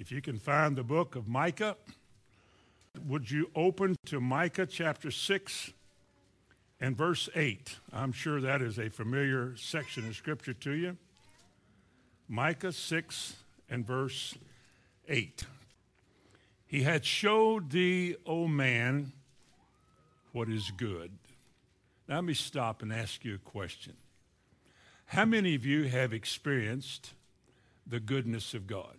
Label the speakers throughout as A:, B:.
A: If you can find the book of Micah, would you open to Micah chapter 6 and verse 8? I'm sure that is a familiar section of scripture to you. Micah 6 and verse 8. He had showed thee, O man, what is good. Now, let me stop and ask you a question. How many of you have experienced the goodness of God?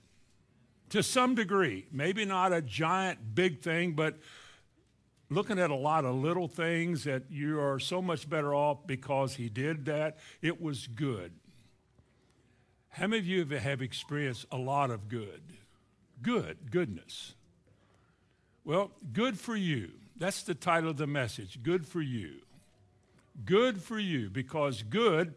A: To some degree, maybe not a giant big thing, but looking at a lot of little things that you are so much better off because he did that. It was good. How many of you have experienced a lot of good? Good, goodness. Well, good for you. That's the title of the message. Good for you. Good for you, because good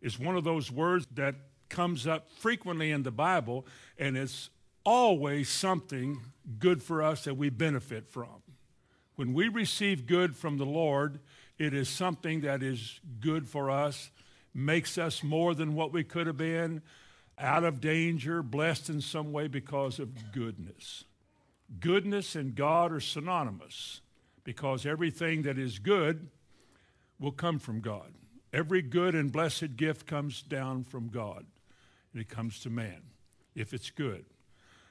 A: is one of those words that comes up frequently in the Bible, and it's always something good for us that we benefit from. When we receive good from the Lord, it is something that is good for us, makes us more than what we could have been, out of danger, blessed in some way because of goodness. Goodness and God are synonymous because everything that is good will come from God. Every good and blessed gift comes down from God, and it comes to man if it's good.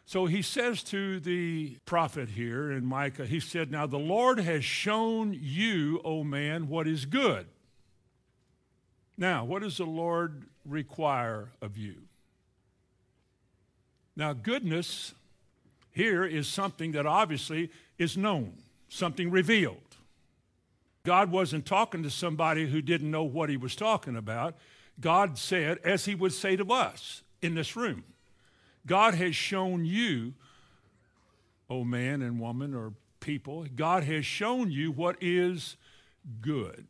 A: So he says to the prophet here in Micah, he said, Now the Lord has shown you, O man, what is good. Now, what does the Lord require of you? Now, goodness here is something that obviously is known, something revealed. God wasn't talking to somebody who didn't know what he was talking about. God said, as he would say to us in this room, God has shown you, oh man and woman or people, God has shown you what is good.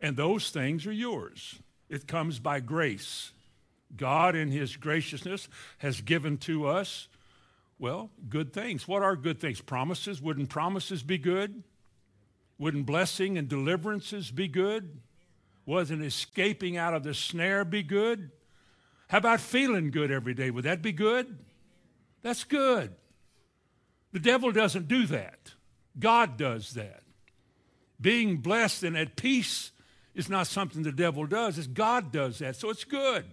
A: And those things are yours. It comes by grace. God, in his graciousness, has given to us, well, good things. What are good things? Promises. Wouldn't promises be good? Wouldn't blessing and deliverances be good? Wasn't escaping out of the snare be good? How about feeling good every day? Would that be good? That's good. The devil doesn't do that. God does that. Being blessed and at peace is not something the devil does, it's God does that. So it's good.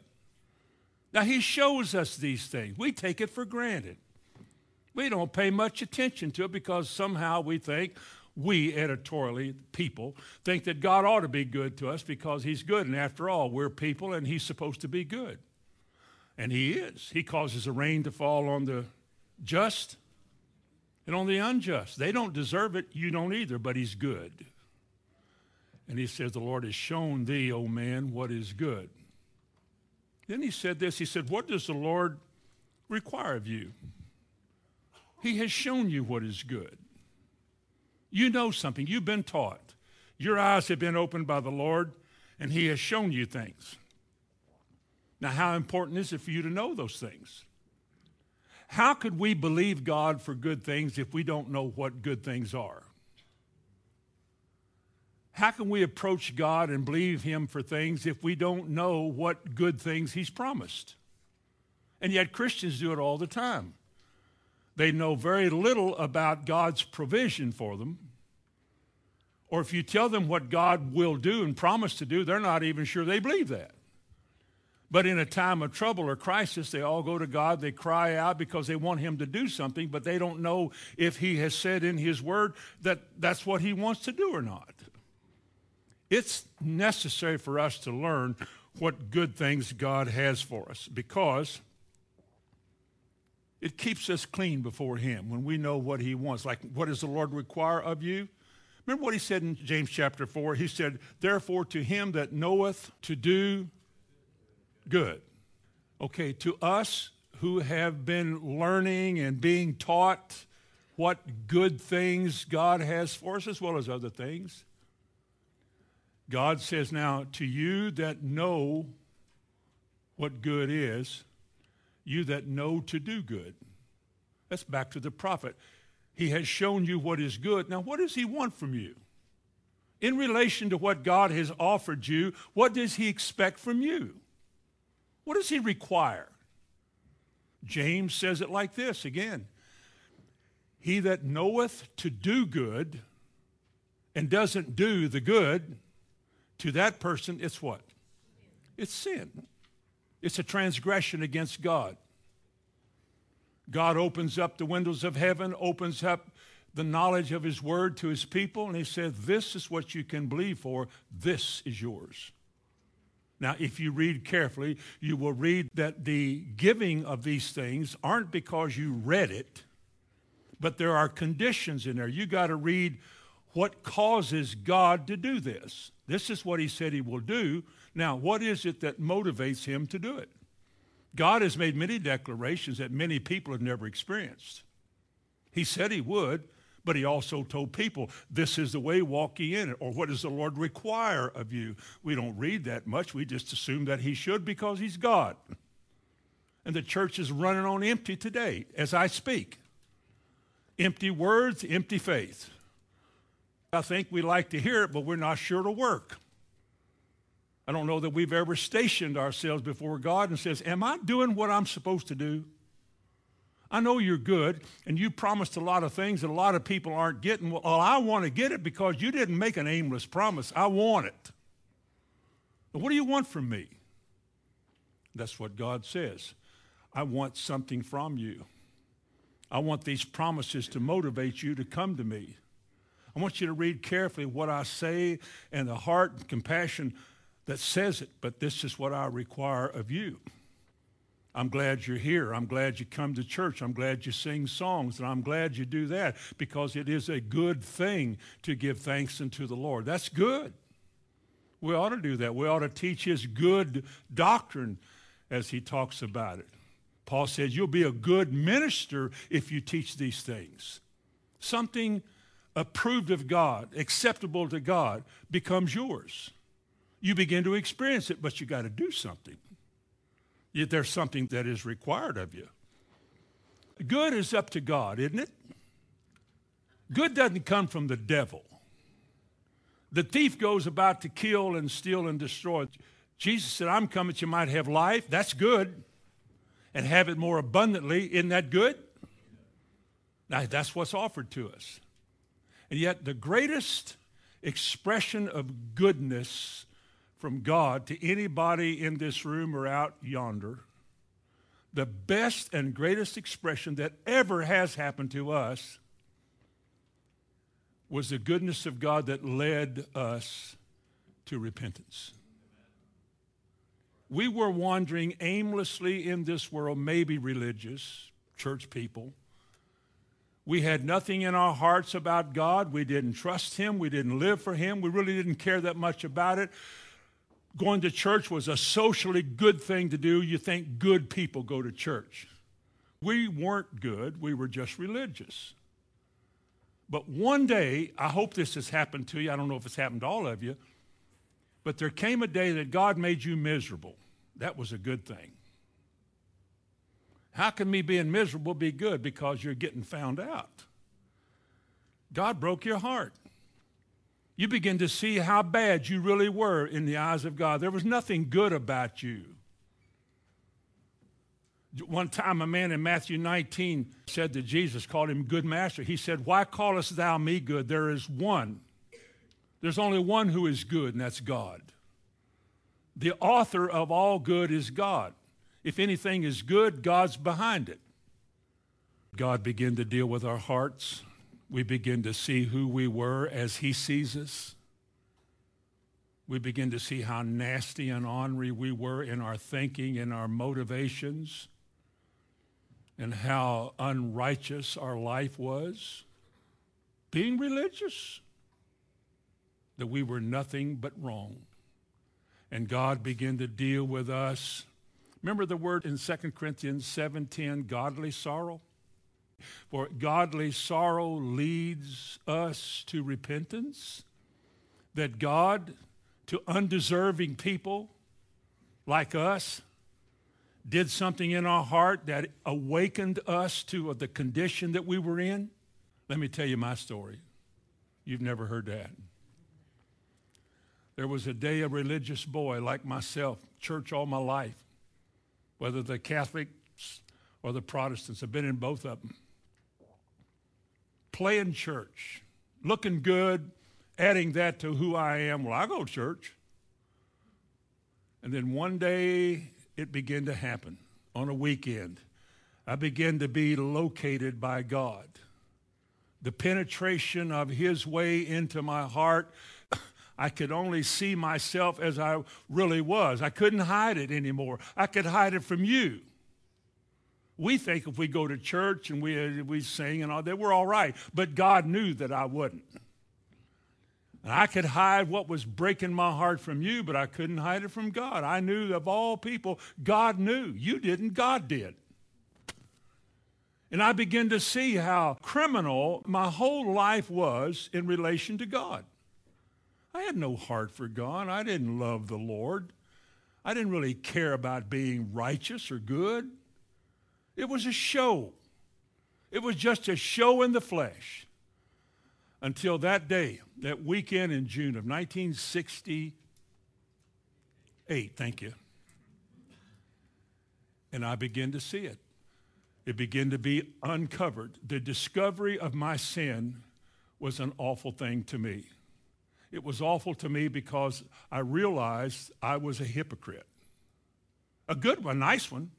A: Now he shows us these things. We take it for granted. We don't pay much attention to it because somehow we think, we editorially, people, think that God ought to be good to us because he's good. And after all, we're people and he's supposed to be good. And he is. He causes the rain to fall on the just and on the unjust. They don't deserve it. You don't either, but he's good. And he says, The Lord has shown thee, O man, what is good. Then he said this He said, What does the Lord require of you? He has shown you what is good. You know something. You've been taught. Your eyes have been opened by the Lord, and He has shown you things. Now, how important is it for you to know those things? How could we believe God for good things if we don't know what good things are? How can we approach God and believe Him for things if we don't know what good things He's promised? And yet Christians do it all the time. They know very little about God's provision for them. Or if you tell them what God will do and promise to do, they're not even sure they believe that. But in a time of trouble or crisis, they all go to God, they cry out because they want Him to do something, but they don't know if He has said in His Word that that's what He wants to do or not. It's necessary for us to learn what good things God has for us because it keeps us clean before Him when we know what He wants. Like, what does the Lord require of you? Remember what He said in James chapter 4? He said, Therefore, to him that knoweth to do good. Okay, to us who have been learning and being taught what good things God has for us, as well as other things, God says, Now, to you that know what good is, you that know to do good. That's back to the prophet. He has shown you what is good. Now, what does he want from you? In relation to what God has offered you, what does he expect from you? What does he require? James says it like this again He that knoweth to do good and doesn't do the good, to that person, it's what? It's sin. It's a transgression against God. God opens up the windows of heaven, opens up the knowledge of his word to his people, and he said, This is what you can believe for. This is yours. Now, if you read carefully, you will read that the giving of these things aren't because you read it, but there are conditions in there. You got to read what causes God to do this. This is what he said he will do. Now, what is it that motivates him to do it? God has made many declarations that many people have never experienced. He said he would, but he also told people, this is the way, walk ye in it. Or what does the Lord require of you? We don't read that much. We just assume that he should because he's God. And the church is running on empty today as I speak. Empty words, empty faith. I think we like to hear it, but we're not sure it'll work. I don't know that we've ever stationed ourselves before God and says, Am I doing what I'm supposed to do? I know you're good, and you promised a lot of things that a lot of people aren't getting. Well, I want to get it because you didn't make an aimless promise. I want it. But what do you want from me? That's what God says. I want something from you. I want these promises to motivate you to come to me. I want you to read carefully what I say and the heart and compassion that says it, but this is what I require of you. I'm glad you're here. I'm glad you come to church. I'm glad you sing songs, and I'm glad you do that because it is a good thing to give thanks unto the Lord. That's good. We ought to do that. We ought to teach his good doctrine as he talks about it. Paul says, You'll be a good minister if you teach these things. Something approved of God, acceptable to God, becomes yours. You begin to experience it, but you got to do something. There's something that is required of you. Good is up to God, isn't it? Good doesn't come from the devil. The thief goes about to kill and steal and destroy. Jesus said, I'm coming that you might have life. That's good. And have it more abundantly. Isn't that good? Now, that's what's offered to us. And yet, the greatest expression of goodness from God to anybody in this room or out yonder, the best and greatest expression that ever has happened to us was the goodness of God that led us to repentance. We were wandering aimlessly in this world, maybe religious, church people, we had nothing in our hearts about God. We didn't trust Him. We didn't live for Him. We really didn't care that much about it. Going to church was a socially good thing to do. You think good people go to church. We weren't good, we were just religious. But one day, I hope this has happened to you. I don't know if it's happened to all of you. But there came a day that God made you miserable. That was a good thing. How can me being miserable be good? Because you're getting found out. God broke your heart. You begin to see how bad you really were in the eyes of God. There was nothing good about you. One time, a man in Matthew 19 said to Jesus, called him good master. He said, Why callest thou me good? There is one. There's only one who is good, and that's God. The author of all good is God. If anything is good, God's behind it. God began to deal with our hearts. We begin to see who we were as he sees us. We begin to see how nasty and ornery we were in our thinking and our motivations and how unrighteous our life was. Being religious, that we were nothing but wrong. And God began to deal with us Remember the word in 2 Corinthians 7:10, godly sorrow? For godly sorrow leads us to repentance. That God, to undeserving people like us, did something in our heart that awakened us to the condition that we were in. Let me tell you my story. You've never heard that. There was a day a religious boy like myself, church all my life, whether the Catholics or the Protestants. I've been in both of them. Playing church, looking good, adding that to who I am. Well, I go to church. And then one day it began to happen on a weekend. I began to be located by God. The penetration of His way into my heart, I could only see myself as I really was. I couldn't hide it anymore. I could hide it from you. We think if we go to church and we, uh, we sing and all that, we're all right. But God knew that I wouldn't. And I could hide what was breaking my heart from you, but I couldn't hide it from God. I knew of all people, God knew. You didn't, God did. And I began to see how criminal my whole life was in relation to God. I had no heart for God. I didn't love the Lord. I didn't really care about being righteous or good. It was a show. It was just a show in the flesh until that day, that weekend in June of 1968. Thank you. And I began to see it. It began to be uncovered. The discovery of my sin was an awful thing to me. It was awful to me because I realized I was a hypocrite. A good one, a nice one.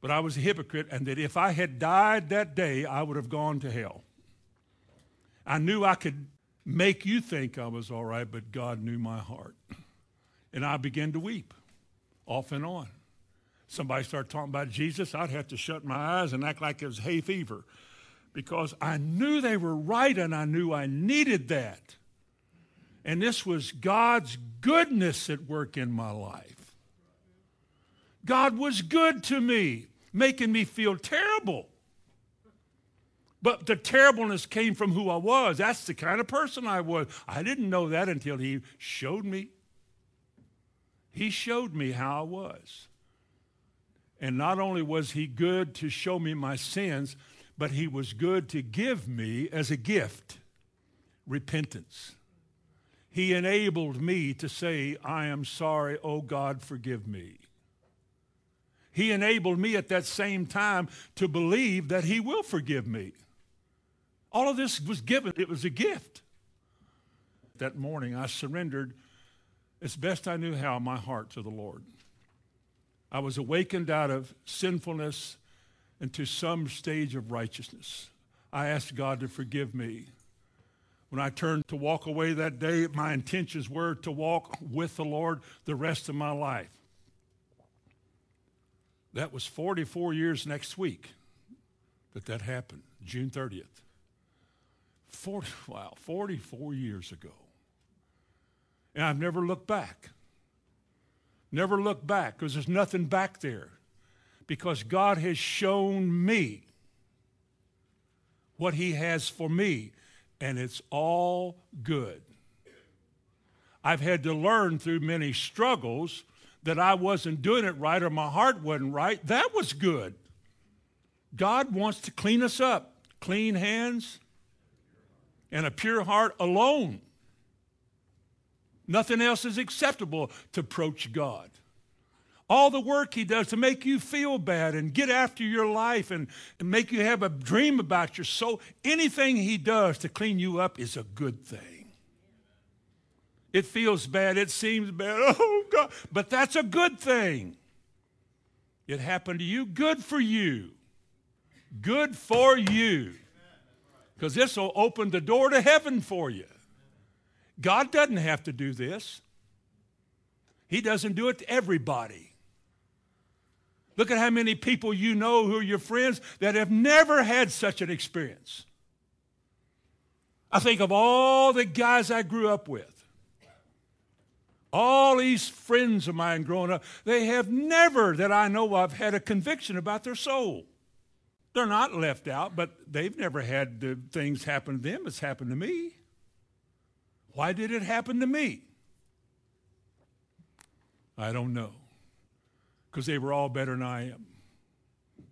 A: But I was a hypocrite, and that if I had died that day, I would have gone to hell. I knew I could make you think I was all right, but God knew my heart. And I began to weep off and on. Somebody started talking about Jesus, I'd have to shut my eyes and act like it was hay fever because I knew they were right and I knew I needed that. And this was God's goodness at work in my life. God was good to me, making me feel terrible. But the terribleness came from who I was. That's the kind of person I was. I didn't know that until he showed me. He showed me how I was. And not only was he good to show me my sins, but he was good to give me as a gift repentance. He enabled me to say, I am sorry, oh God, forgive me. He enabled me at that same time to believe that he will forgive me. All of this was given, it was a gift. That morning, I surrendered as best I knew how my heart to the Lord. I was awakened out of sinfulness into some stage of righteousness. I asked God to forgive me. When I turned to walk away that day, my intentions were to walk with the Lord the rest of my life. That was 44 years next week that that happened, June 30th. 40, wow, 44 years ago. And I've never looked back. Never looked back because there's nothing back there. Because God has shown me what He has for me, and it's all good. I've had to learn through many struggles that I wasn't doing it right or my heart wasn't right. That was good. God wants to clean us up. Clean hands, and a pure heart alone. Nothing else is acceptable to approach God. All the work he does to make you feel bad and get after your life and, and make you have a dream about your soul, anything he does to clean you up is a good thing. It feels bad, it seems bad, oh God, but that's a good thing. It happened to you, good for you. Good for you because this will open the door to heaven for you. God doesn't have to do this, He doesn't do it to everybody. Look at how many people you know who are your friends that have never had such an experience. I think of all the guys I grew up with. All these friends of mine growing up, they have never, that I know of, had a conviction about their soul. They're not left out, but they've never had the things happen to them as happened to me. Why did it happen to me? I don't know. Because they were all better than I am.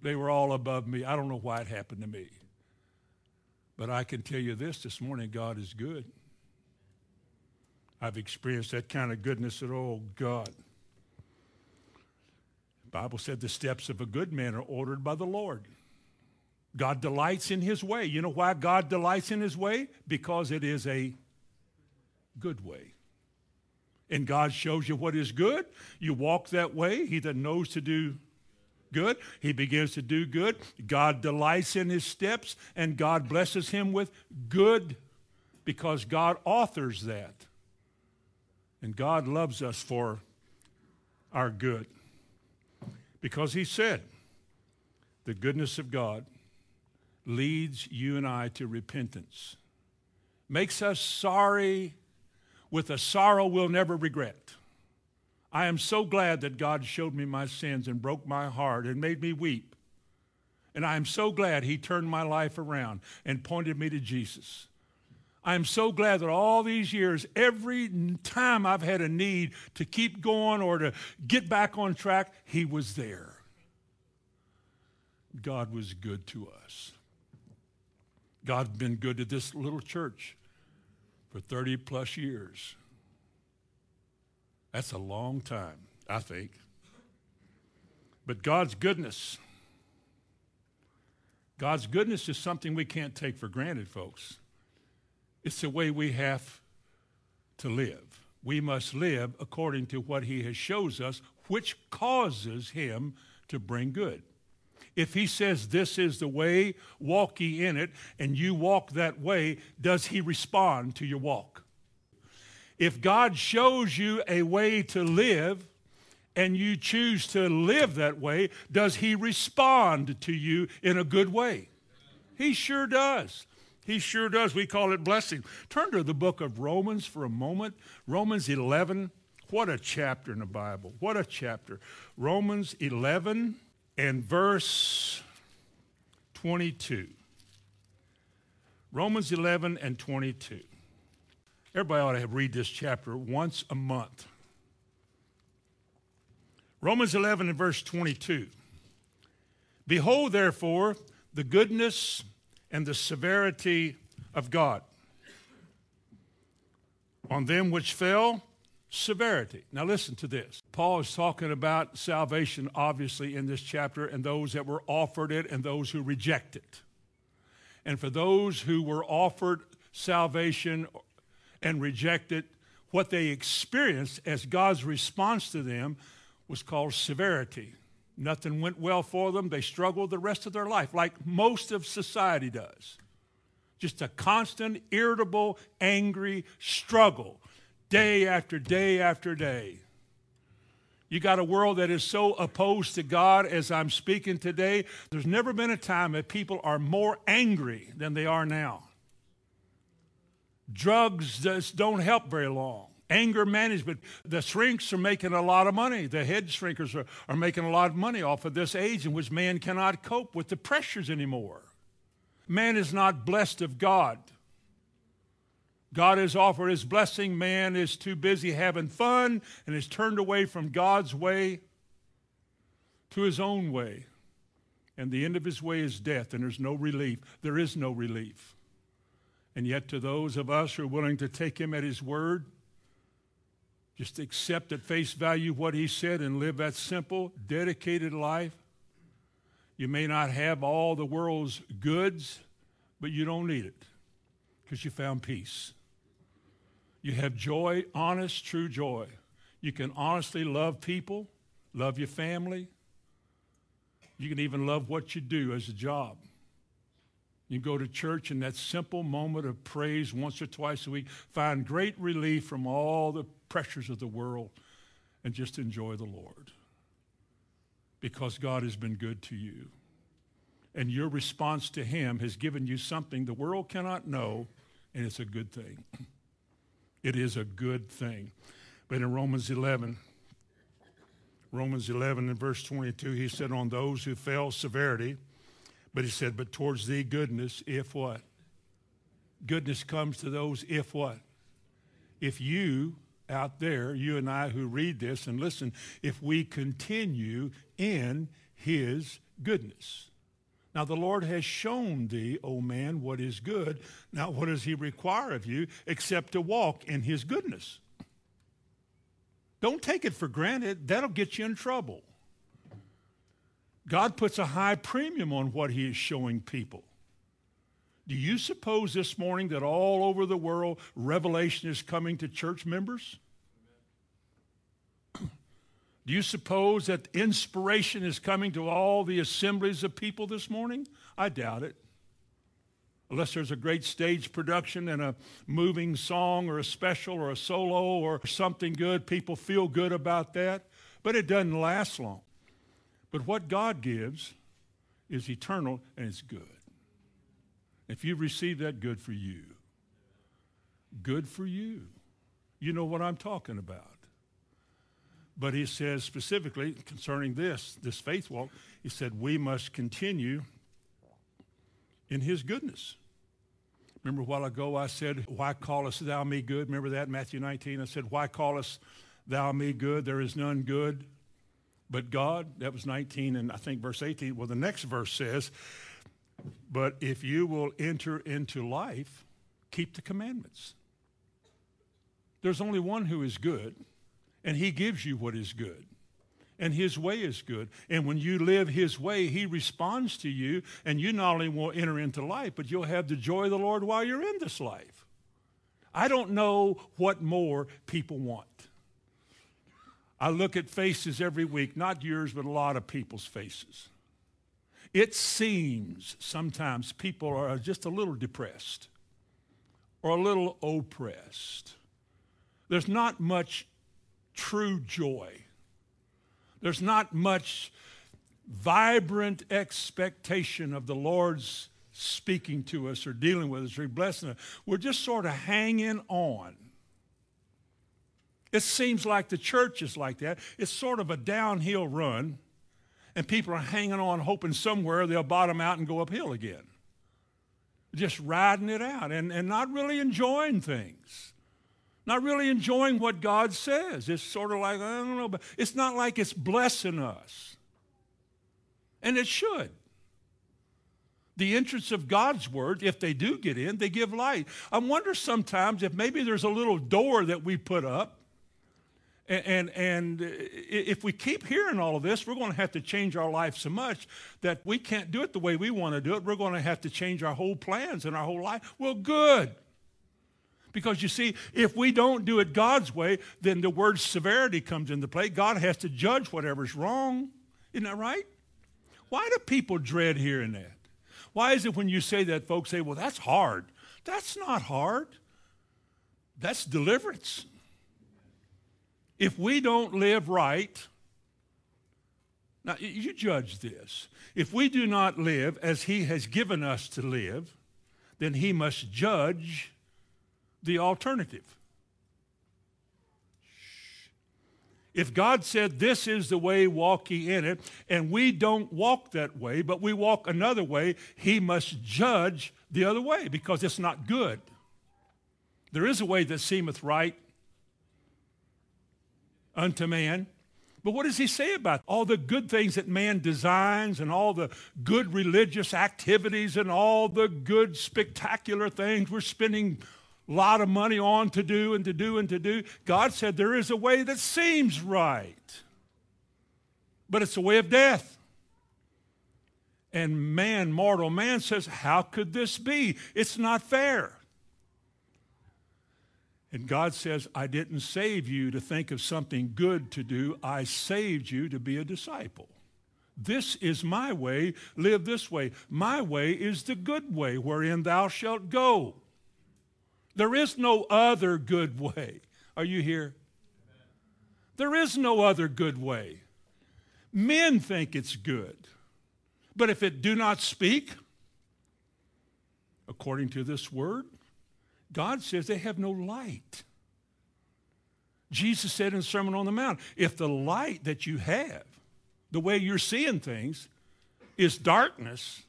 A: They were all above me. I don't know why it happened to me. But I can tell you this this morning God is good. I've experienced that kind of goodness that, oh God. The Bible said the steps of a good man are ordered by the Lord. God delights in his way. You know why God delights in his way? Because it is a good way. And God shows you what is good. You walk that way. He that knows to do good, he begins to do good. God delights in his steps, and God blesses him with good because God authors that. And God loves us for our good. Because he said, the goodness of God leads you and I to repentance, makes us sorry with a sorrow we'll never regret. I am so glad that God showed me my sins and broke my heart and made me weep. And I am so glad he turned my life around and pointed me to Jesus. I'm so glad that all these years, every time I've had a need to keep going or to get back on track, He was there. God was good to us. God's been good to this little church for 30 plus years. That's a long time, I think. But God's goodness, God's goodness is something we can't take for granted, folks. It's the way we have to live. We must live according to what he has shows us, which causes him to bring good. If he says this is the way, walk ye in it, and you walk that way, does he respond to your walk? If God shows you a way to live and you choose to live that way, does he respond to you in a good way? He sure does. He sure does. We call it blessing. Turn to the book of Romans for a moment. Romans 11. What a chapter in the Bible. What a chapter. Romans 11 and verse 22. Romans 11 and 22. Everybody ought to have read this chapter once a month. Romans 11 and verse 22. Behold, therefore, the goodness and the severity of God. On them which fell, severity. Now, listen to this. Paul is talking about salvation, obviously, in this chapter, and those that were offered it and those who reject it. And for those who were offered salvation and rejected, what they experienced as God's response to them was called severity. Nothing went well for them. They struggled the rest of their life, like most of society does. Just a constant, irritable, angry struggle, day after day after day. You got a world that is so opposed to God as I'm speaking today. There's never been a time that people are more angry than they are now. Drugs just don't help very long anger management. The shrinks are making a lot of money. The head shrinkers are, are making a lot of money off of this age in which man cannot cope with the pressures anymore. Man is not blessed of God. God has offered his blessing. Man is too busy having fun and is turned away from God's way to his own way. And the end of his way is death, and there's no relief. There is no relief. And yet, to those of us who are willing to take him at his word, just accept at face value what he said and live that simple, dedicated life. You may not have all the world's goods, but you don't need it because you found peace. You have joy, honest, true joy. You can honestly love people, love your family. You can even love what you do as a job. You go to church in that simple moment of praise once or twice a week, find great relief from all the pressures of the world, and just enjoy the Lord. Because God has been good to you. And your response to Him has given you something the world cannot know, and it's a good thing. It is a good thing. But in Romans 11, Romans 11 and verse 22, he said, On those who fell, severity but he said, But towards thee goodness, if what? Goodness comes to those if what? If you out there, you and I who read this and listen, if we continue in his goodness. Now, the Lord has shown thee, O man, what is good. Now, what does he require of you except to walk in his goodness? Don't take it for granted. That'll get you in trouble. God puts a high premium on what he is showing people. Do you suppose this morning that all over the world revelation is coming to church members? Do you suppose that inspiration is coming to all the assemblies of people this morning? I doubt it. Unless there's a great stage production and a moving song or a special or a solo or something good, people feel good about that. But it doesn't last long. But what God gives is eternal and it's good. If you receive that, good for you. Good for you. You know what I'm talking about. But he says specifically concerning this, this faith walk, he said, we must continue in his goodness. Remember a while ago I said, Why callest thou me good? Remember that, Matthew 19? I said, Why callest thou me good? There is none good but God. That was 19 and I think verse 18. Well, the next verse says, But if you will enter into life, keep the commandments. There's only one who is good, and he gives you what is good. And his way is good. And when you live his way, he responds to you, and you not only will enter into life, but you'll have the joy of the Lord while you're in this life. I don't know what more people want. I look at faces every week, not yours, but a lot of people's faces. It seems sometimes people are just a little depressed or a little oppressed. There's not much true joy. There's not much vibrant expectation of the Lord's speaking to us or dealing with us or blessing us. We're just sort of hanging on. It seems like the church is like that. It's sort of a downhill run, and people are hanging on, hoping somewhere they'll bottom out and go uphill again. Just riding it out and, and not really enjoying things. Not really enjoying what God says. It's sort of like, I don't know, but it's not like it's blessing us. And it should. The entrance of God's word, if they do get in, they give light. I wonder sometimes if maybe there's a little door that we put up and, and, if we keep hearing all of this, we're going to have to change our life so much that we can't do it the way we want to do it. We're going to have to change our whole plans and our whole life. Well, good. Because you see, if we don't do it God's way, then the word severity comes into play. God has to judge whatever's wrong. Isn't that right? Why do people dread hearing that? Why is it when you say that, folks say, well, that's hard? That's not hard. That's deliverance. If we don't live right, now you judge this. If we do not live as he has given us to live, then he must judge the alternative. If God said, This is the way, walk ye in it, and we don't walk that way, but we walk another way, He must judge the other way because it's not good. There is a way that seemeth right, unto man. But what does he say about all the good things that man designs and all the good religious activities and all the good spectacular things we're spending a lot of money on to do and to do and to do? God said there is a way that seems right, but it's a way of death. And man, mortal man, says, How could this be? It's not fair. And God says, I didn't save you to think of something good to do. I saved you to be a disciple. This is my way. Live this way. My way is the good way wherein thou shalt go. There is no other good way. Are you here? There is no other good way. Men think it's good. But if it do not speak, according to this word, God says they have no light. Jesus said in the Sermon on the Mount, if the light that you have, the way you're seeing things, is darkness,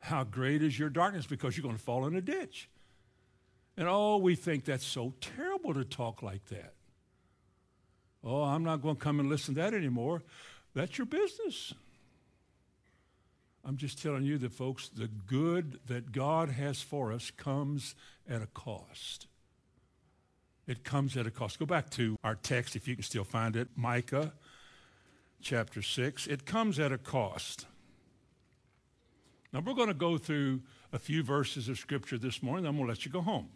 A: how great is your darkness? Because you're going to fall in a ditch. And oh, we think that's so terrible to talk like that. Oh, I'm not going to come and listen to that anymore. That's your business. I'm just telling you that, folks, the good that God has for us comes at a cost. It comes at a cost. Go back to our text, if you can still find it, Micah chapter 6. It comes at a cost. Now, we're going to go through a few verses of Scripture this morning. Then I'm going to let you go home.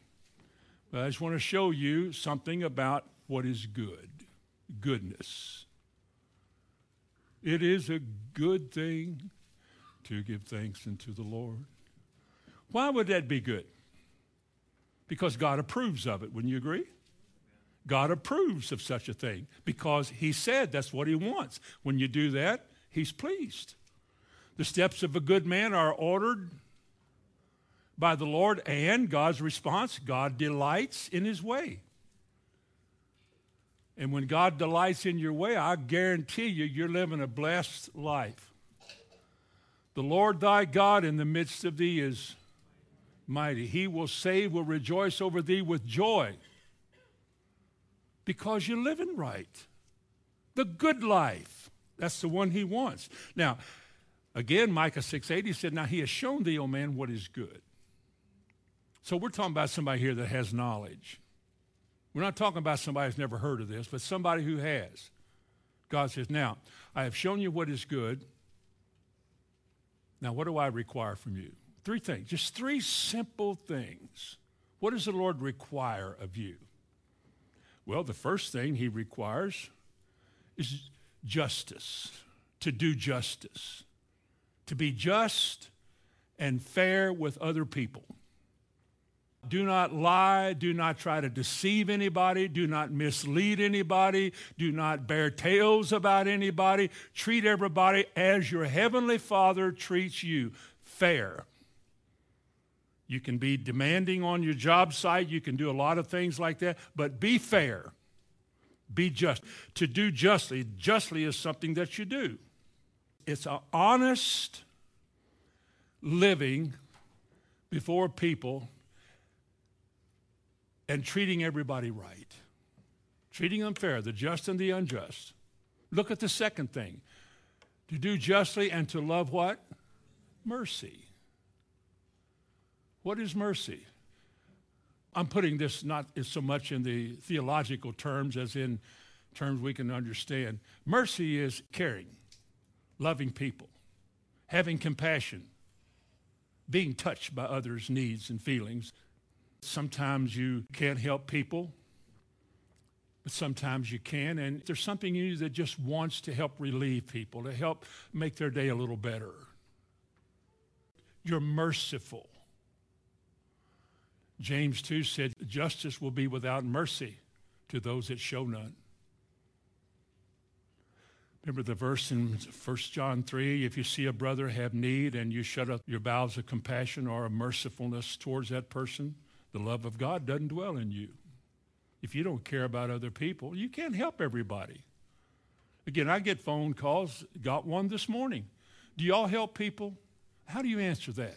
A: But I just want to show you something about what is good goodness. It is a good thing to give thanks unto the Lord. Why would that be good? Because God approves of it. Wouldn't you agree? God approves of such a thing because He said that's what He wants. When you do that, He's pleased. The steps of a good man are ordered by the Lord, and God's response God delights in His way. And when God delights in your way, I guarantee you, you're living a blessed life. The Lord thy God in the midst of thee is mighty. He will save, will rejoice over thee with joy because you're living right. The good life. That's the one he wants. Now, again, Micah 6:80 said, Now he has shown thee, O man, what is good. So we're talking about somebody here that has knowledge. We're not talking about somebody who's never heard of this, but somebody who has. God says, Now, I have shown you what is good. Now, what do I require from you? Three things, just three simple things. What does the Lord require of you? Well, the first thing he requires is justice, to do justice, to be just and fair with other people. Do not lie. Do not try to deceive anybody. Do not mislead anybody. Do not bear tales about anybody. Treat everybody as your heavenly Father treats you fair. You can be demanding on your job site. You can do a lot of things like that, but be fair. Be just. To do justly, justly is something that you do. It's an honest living before people and treating everybody right. Treating them fair, the just and the unjust. Look at the second thing to do justly and to love what? Mercy. What is mercy? I'm putting this not so much in the theological terms as in terms we can understand. Mercy is caring, loving people, having compassion, being touched by others' needs and feelings. Sometimes you can't help people, but sometimes you can. And there's something in you that just wants to help relieve people, to help make their day a little better. You're merciful. James 2 said, Justice will be without mercy to those that show none. Remember the verse in 1 John 3 if you see a brother have need and you shut up your bowels of compassion or of mercifulness towards that person, the love of God doesn't dwell in you. If you don't care about other people, you can't help everybody. Again, I get phone calls, got one this morning. Do y'all help people? How do you answer that?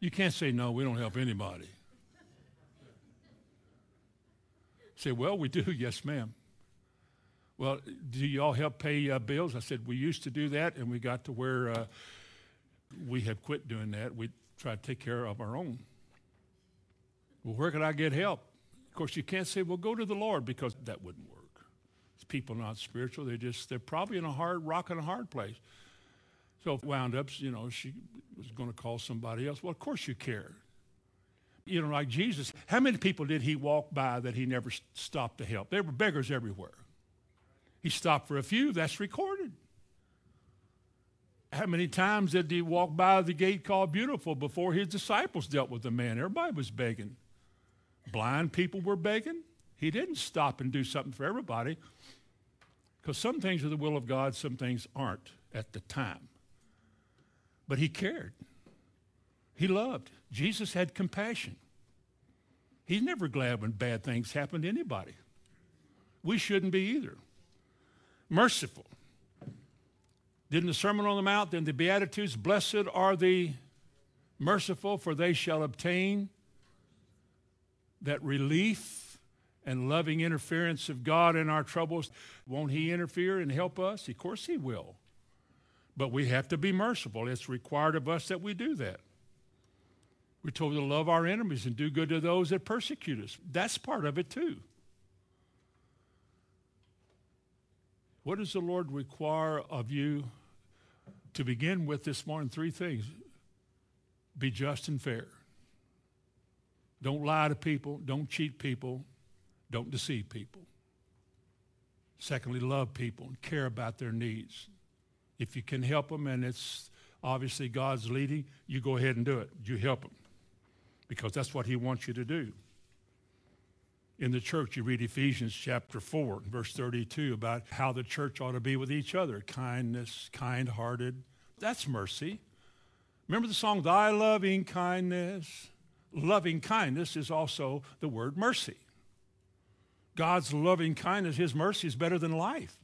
A: You can't say, no, we don't help anybody. Say, well, we do. Yes, ma'am. Well, do y'all help pay uh, bills? I said, we used to do that, and we got to where uh, we have quit doing that. We try to take care of our own. Well, where could I get help? Of course, you can't say, well, go to the Lord, because that wouldn't work. It's people not spiritual. They're just, they're probably in a hard, rock and a hard place. So wound up, you know, she was going to call somebody else. Well, of course you care. You know, like Jesus, how many people did he walk by that he never stopped to help? There were beggars everywhere. He stopped for a few, that's recorded. How many times did he walk by the gate called Beautiful before his disciples dealt with the man? Everybody was begging. Blind people were begging. He didn't stop and do something for everybody because some things are the will of God, some things aren't at the time. But he cared. He loved. Jesus had compassion. He's never glad when bad things happen to anybody. We shouldn't be either. Merciful. Didn't the Sermon on the Mount, then the Beatitudes, blessed are the merciful, for they shall obtain that relief and loving interference of God in our troubles. Won't He interfere and help us? Of course He will. But we have to be merciful. It's required of us that we do that. We're told to love our enemies and do good to those that persecute us. That's part of it too. What does the Lord require of you to begin with this morning? Three things be just and fair. Don't lie to people, don't cheat people, don't deceive people. Secondly, love people and care about their needs. If you can help them and it's obviously God's leading, you go ahead and do it. You help them because that's what He wants you to do. In the church, you read Ephesians chapter 4, verse 32, about how the church ought to be with each other kindness, kind hearted. That's mercy. Remember the song, Thy Loving Kindness? Loving kindness is also the word mercy. God's loving kindness, His mercy is better than life.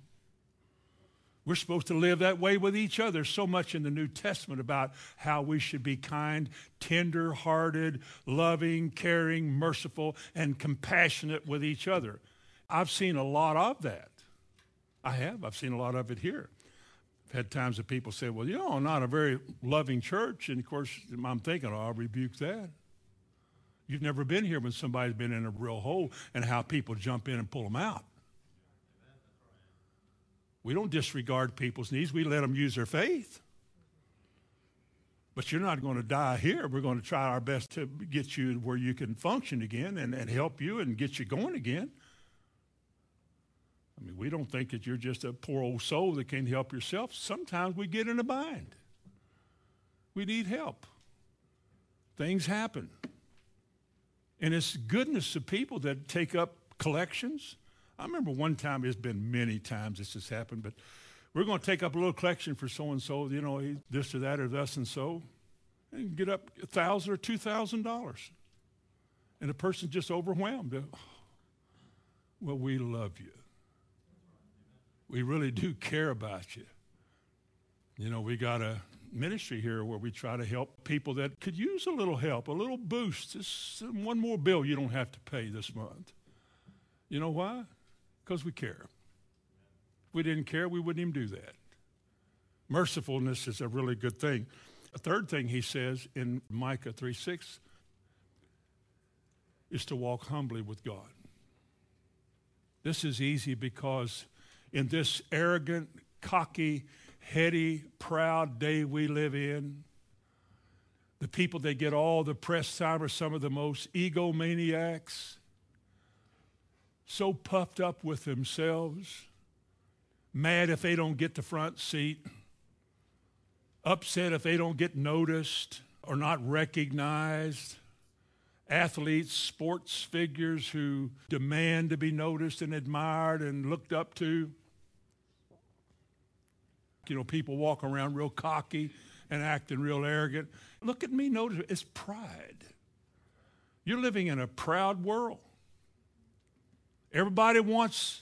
A: We're supposed to live that way with each other. So much in the New Testament about how we should be kind, tender hearted, loving, caring, merciful, and compassionate with each other. I've seen a lot of that. I have. I've seen a lot of it here. I've had times that people say, well, you know, not a very loving church. And of course, I'm thinking, oh, I'll rebuke that. You've never been here when somebody's been in a real hole and how people jump in and pull them out. We don't disregard people's needs. We let them use their faith. But you're not going to die here. We're going to try our best to get you where you can function again and, and help you and get you going again. I mean, we don't think that you're just a poor old soul that can't help yourself. Sometimes we get in a bind. We need help. Things happen. And it's goodness of people that take up collections. I remember one time, it's been many times this has happened, but we're going to take up a little collection for so and so, you know, this or that or thus and so, and get up a thousand or two thousand dollars. And the person's just overwhelmed. Oh, well, we love you. We really do care about you. You know, we got a ministry here where we try to help people that could use a little help, a little boost. Just one more bill you don't have to pay this month. You know why? Because we care. If we didn't care, we wouldn't even do that. Mercifulness is a really good thing. A third thing he says in Micah 3 6 is to walk humbly with God. This is easy because in this arrogant, cocky, heady, proud day we live in. The people that get all the press time are some of the most egomaniacs, so puffed up with themselves, mad if they don't get the front seat, upset if they don't get noticed or not recognized. Athletes, sports figures who demand to be noticed and admired and looked up to you know, people walk around real cocky and acting real arrogant. Look at me, notice it's pride. You're living in a proud world. Everybody wants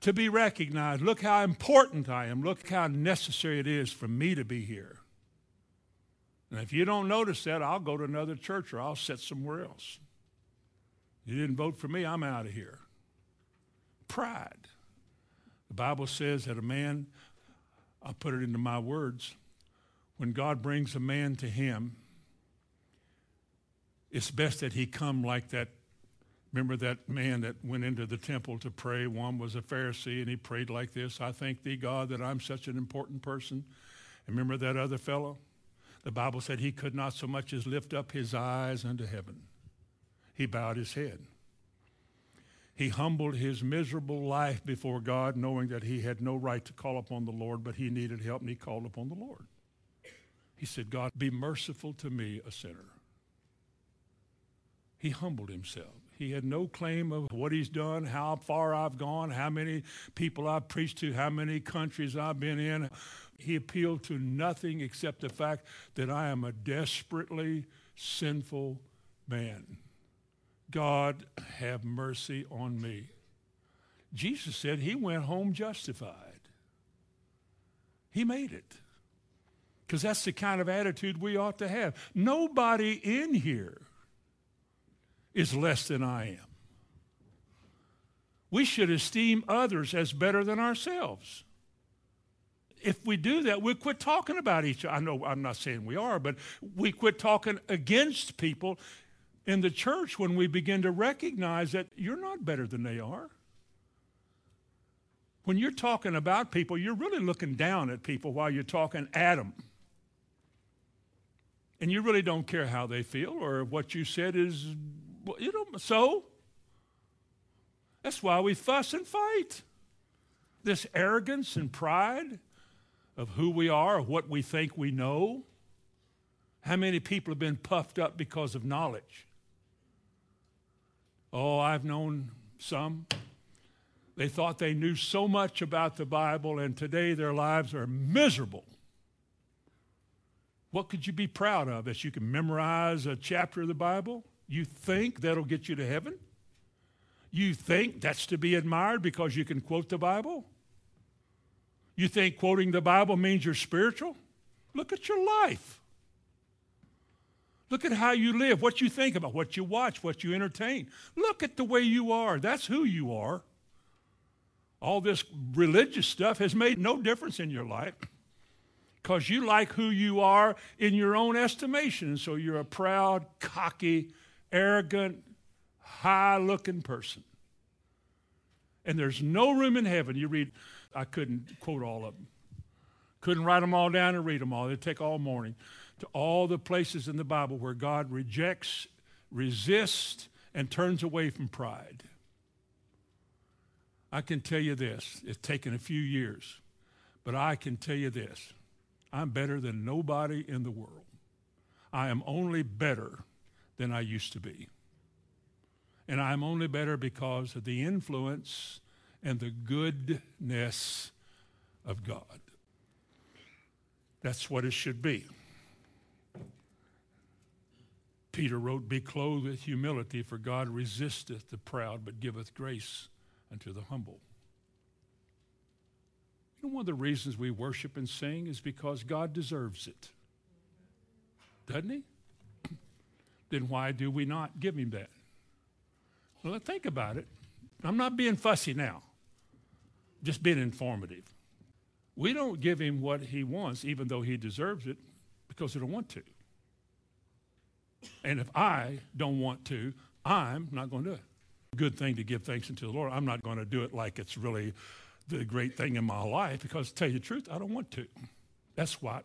A: to be recognized. Look how important I am. Look how necessary it is for me to be here. And if you don't notice that, I'll go to another church or I'll sit somewhere else. You didn't vote for me, I'm out of here. Pride. The Bible says that a man I'll put it into my words. When God brings a man to him, it's best that he come like that. Remember that man that went into the temple to pray? One was a Pharisee, and he prayed like this I thank thee, God, that I'm such an important person. And remember that other fellow? The Bible said he could not so much as lift up his eyes unto heaven. He bowed his head. He humbled his miserable life before God, knowing that he had no right to call upon the Lord, but he needed help, and he called upon the Lord. He said, God, be merciful to me, a sinner. He humbled himself. He had no claim of what he's done, how far I've gone, how many people I've preached to, how many countries I've been in. He appealed to nothing except the fact that I am a desperately sinful man. God, have mercy on me. Jesus said he went home justified. He made it. Because that's the kind of attitude we ought to have. Nobody in here is less than I am. We should esteem others as better than ourselves. If we do that, we quit talking about each other. I know I'm not saying we are, but we quit talking against people in the church when we begin to recognize that you're not better than they are. When you're talking about people, you're really looking down at people while you're talking at them. And you really don't care how they feel or what you said is, you know, so. That's why we fuss and fight. This arrogance and pride of who we are, of what we think we know. How many people have been puffed up because of knowledge? Oh, I've known some. They thought they knew so much about the Bible, and today their lives are miserable. What could you be proud of? That you can memorize a chapter of the Bible? You think that'll get you to heaven? You think that's to be admired because you can quote the Bible? You think quoting the Bible means you're spiritual? Look at your life. Look at how you live, what you think about, what you watch, what you entertain. Look at the way you are. That's who you are. All this religious stuff has made no difference in your life because you like who you are in your own estimation. So you're a proud, cocky, arrogant, high looking person. And there's no room in heaven. You read, I couldn't quote all of them, couldn't write them all down and read them all. It'd take all morning to all the places in the Bible where God rejects, resists, and turns away from pride. I can tell you this, it's taken a few years, but I can tell you this I'm better than nobody in the world. I am only better than I used to be. And I'm only better because of the influence and the goodness of God. That's what it should be. Peter wrote, Be clothed with humility, for God resisteth the proud, but giveth grace unto the humble. You know, one of the reasons we worship and sing is because God deserves it. Doesn't He? Then why do we not give Him that? Well, think about it. I'm not being fussy now, just being informative. We don't give Him what He wants, even though He deserves it, because we don't want to. And if I don't want to, I'm not going to do it. Good thing to give thanks unto the Lord. I'm not going to do it like it's really the great thing in my life because, to tell you the truth, I don't want to. That's what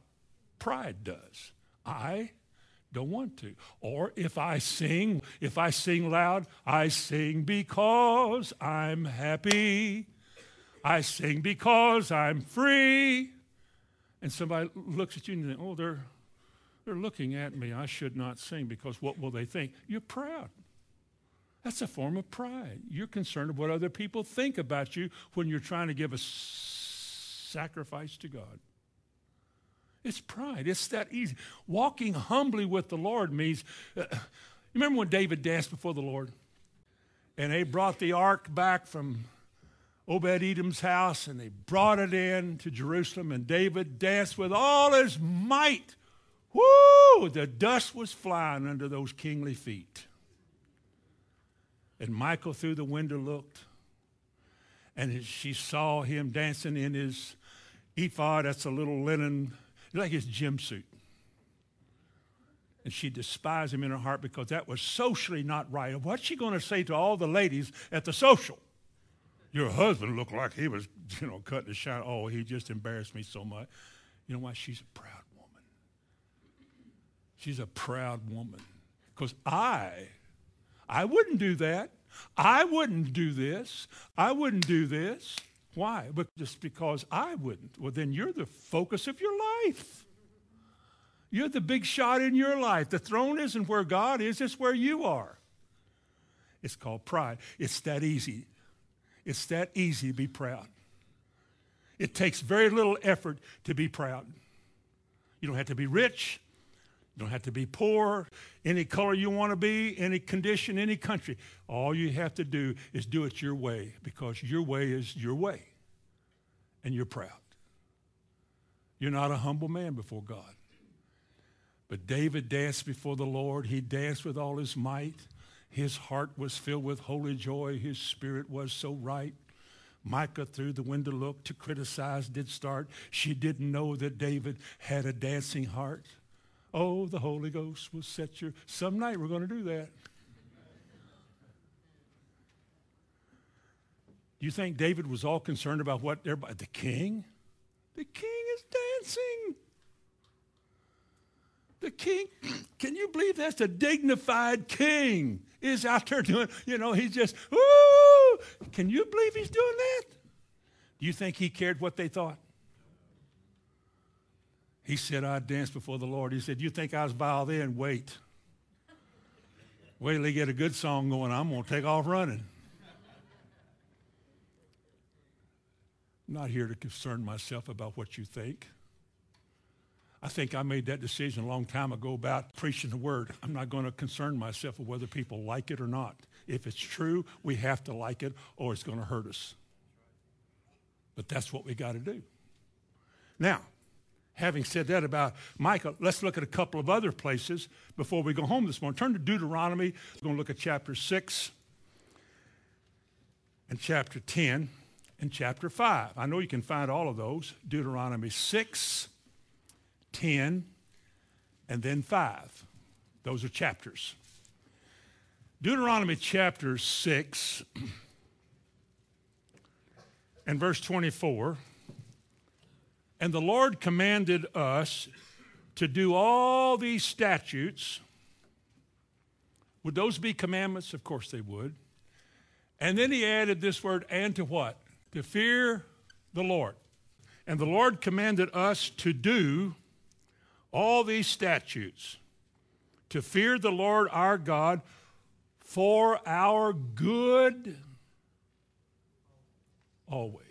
A: pride does. I don't want to. Or if I sing, if I sing loud, I sing because I'm happy. I sing because I'm free. And somebody looks at you and they, oh, they're they're looking at me. I should not sing because what will they think? You're proud. That's a form of pride. You're concerned of what other people think about you when you're trying to give a sacrifice to God. It's pride. It's that easy. Walking humbly with the Lord means. Uh, you remember when David danced before the Lord? And they brought the ark back from Obed Edom's house and they brought it in to Jerusalem, and David danced with all his might Woo! The dust was flying under those kingly feet. And Michal through the window looked, and she saw him dancing in his ephod. That's a little linen, like his gym suit. And she despised him in her heart because that was socially not right. What's she going to say to all the ladies at the social? Your husband looked like he was, you know, cutting the shine. Oh, he just embarrassed me so much. You know why? She's a proud. Woman. She's a proud woman. Because I, I wouldn't do that. I wouldn't do this. I wouldn't do this. Why? But just because I wouldn't. Well, then you're the focus of your life. You're the big shot in your life. The throne isn't where God is, it's where you are. It's called pride. It's that easy. It's that easy to be proud. It takes very little effort to be proud. You don't have to be rich. You don't have to be poor, any color you want to be, any condition, any country. All you have to do is do it your way because your way is your way. And you're proud. You're not a humble man before God. But David danced before the Lord. He danced with all his might. His heart was filled with holy joy. His spirit was so right. Michal through the window looked to criticize, did start. She didn't know that David had a dancing heart. Oh, the Holy Ghost will set your. Some night we're going to do that. Do you think David was all concerned about what everybody, the king? The king is dancing. The king, can you believe that's a dignified king is out there doing, you know, he's just, ooh, can you believe he's doing that? Do you think he cared what they thought? He said, I danced before the Lord. He said, You think I was vile then? Wait. Wait till they get a good song going. I'm going to take off running. I'm not here to concern myself about what you think. I think I made that decision a long time ago about preaching the word. I'm not going to concern myself with whether people like it or not. If it's true, we have to like it or it's going to hurt us. But that's what we got to do. Now, having said that about Micah, let's look at a couple of other places before we go home this morning. Turn to Deuteronomy. We're going to look at chapter 6 and chapter 10 and chapter 5. I know you can find all of those. Deuteronomy 6, 10, and then 5. Those are chapters. Deuteronomy chapter 6 and verse 24. And the Lord commanded us to do all these statutes. Would those be commandments? Of course they would. And then he added this word, and to what? To fear the Lord. And the Lord commanded us to do all these statutes, to fear the Lord our God for our good always.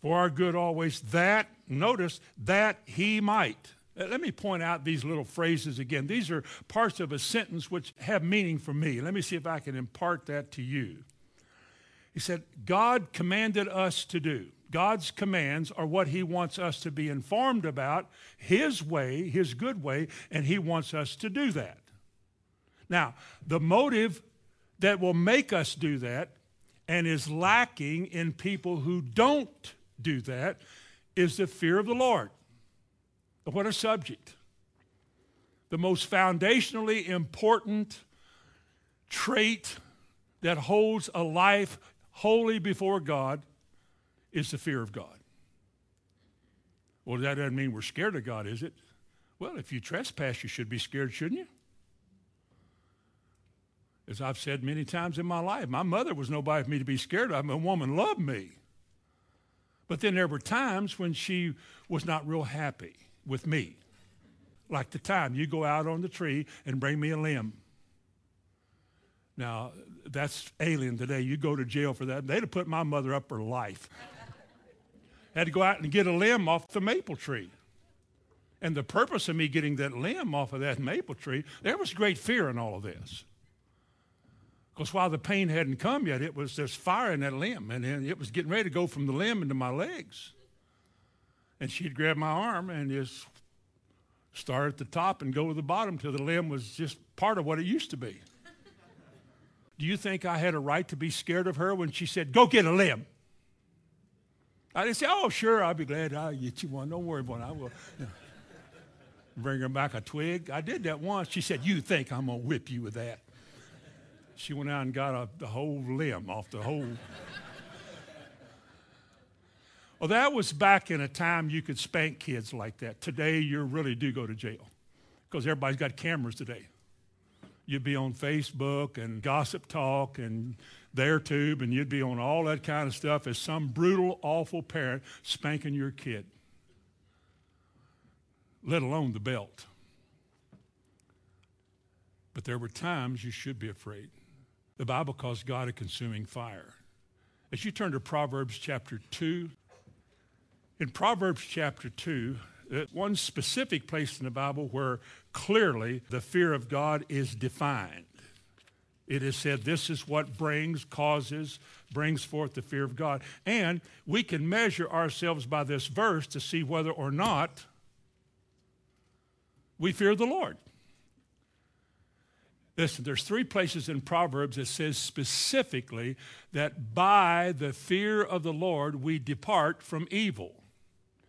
A: For our good always, that, notice, that he might. Uh, let me point out these little phrases again. These are parts of a sentence which have meaning for me. Let me see if I can impart that to you. He said, God commanded us to do. God's commands are what He wants us to be informed about, His way, His good way, and He wants us to do that. Now, the motive that will make us do that and is lacking in people who don't do that is the fear of the Lord. What a subject. The most foundationally important trait that holds a life holy before God is the fear of God. Well, that doesn't mean we're scared of God, is it? Well, if you trespass, you should be scared, shouldn't you? As I've said many times in my life, my mother was nobody for me to be scared of. A woman loved me. But then there were times when she was not real happy with me. Like the time you go out on the tree and bring me a limb. Now, that's alien today. You go to jail for that. They'd have put my mother up for life. Had to go out and get a limb off the maple tree. And the purpose of me getting that limb off of that maple tree, there was great fear in all of this. Because while the pain hadn't come yet, it was just fire in that limb, and it was getting ready to go from the limb into my legs. And she'd grab my arm and just start at the top and go to the bottom till the limb was just part of what it used to be. Do you think I had a right to be scared of her when she said, Go get a limb? I didn't say, Oh, sure, I'll be glad I'll get you one. Don't worry about it. I will. Bring her back a twig. I did that once. She said, You think I'm going to whip you with that? She went out and got a, the whole limb off the whole. well, that was back in a time you could spank kids like that. Today, you really do go to jail because everybody's got cameras today. You'd be on Facebook and Gossip Talk and their tube, and you'd be on all that kind of stuff as some brutal, awful parent spanking your kid, let alone the belt. But there were times you should be afraid. The Bible calls God a consuming fire. As you turn to Proverbs chapter 2, in Proverbs chapter 2, uh, one specific place in the Bible where clearly the fear of God is defined. It is said this is what brings, causes, brings forth the fear of God. And we can measure ourselves by this verse to see whether or not we fear the Lord. Listen, there's three places in Proverbs that says specifically that by the fear of the Lord we depart from evil.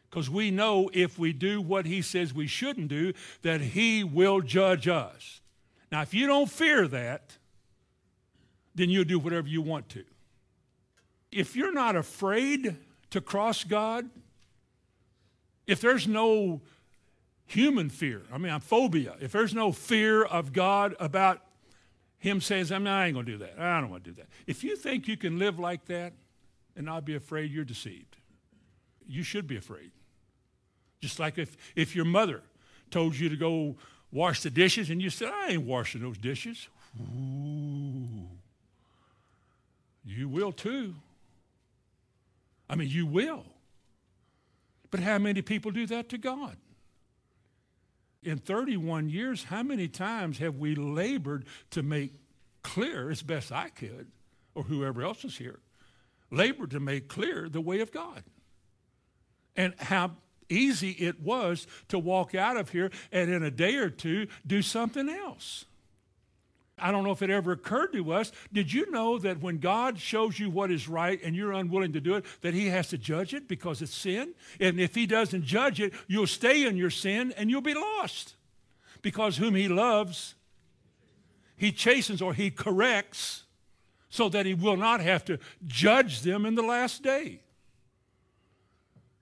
A: Because we know if we do what he says we shouldn't do, that he will judge us. Now, if you don't fear that, then you'll do whatever you want to. If you're not afraid to cross God, if there's no human fear, I mean, phobia, if there's no fear of God about Him saying, I, mean, I ain't going to do that, I don't want to do that. If you think you can live like that and not be afraid, you're deceived. You should be afraid. Just like if, if your mother told you to go wash the dishes and you said, I ain't washing those dishes. Ooh. You will too. I mean, you will. But how many people do that to God? In 31 years, how many times have we labored to make clear, as best I could, or whoever else is here, labored to make clear the way of God? And how easy it was to walk out of here and in a day or two do something else. I don't know if it ever occurred to us. Did you know that when God shows you what is right and you're unwilling to do it, that He has to judge it because it's sin? And if He doesn't judge it, you'll stay in your sin and you'll be lost. Because whom He loves, He chastens or He corrects so that He will not have to judge them in the last day.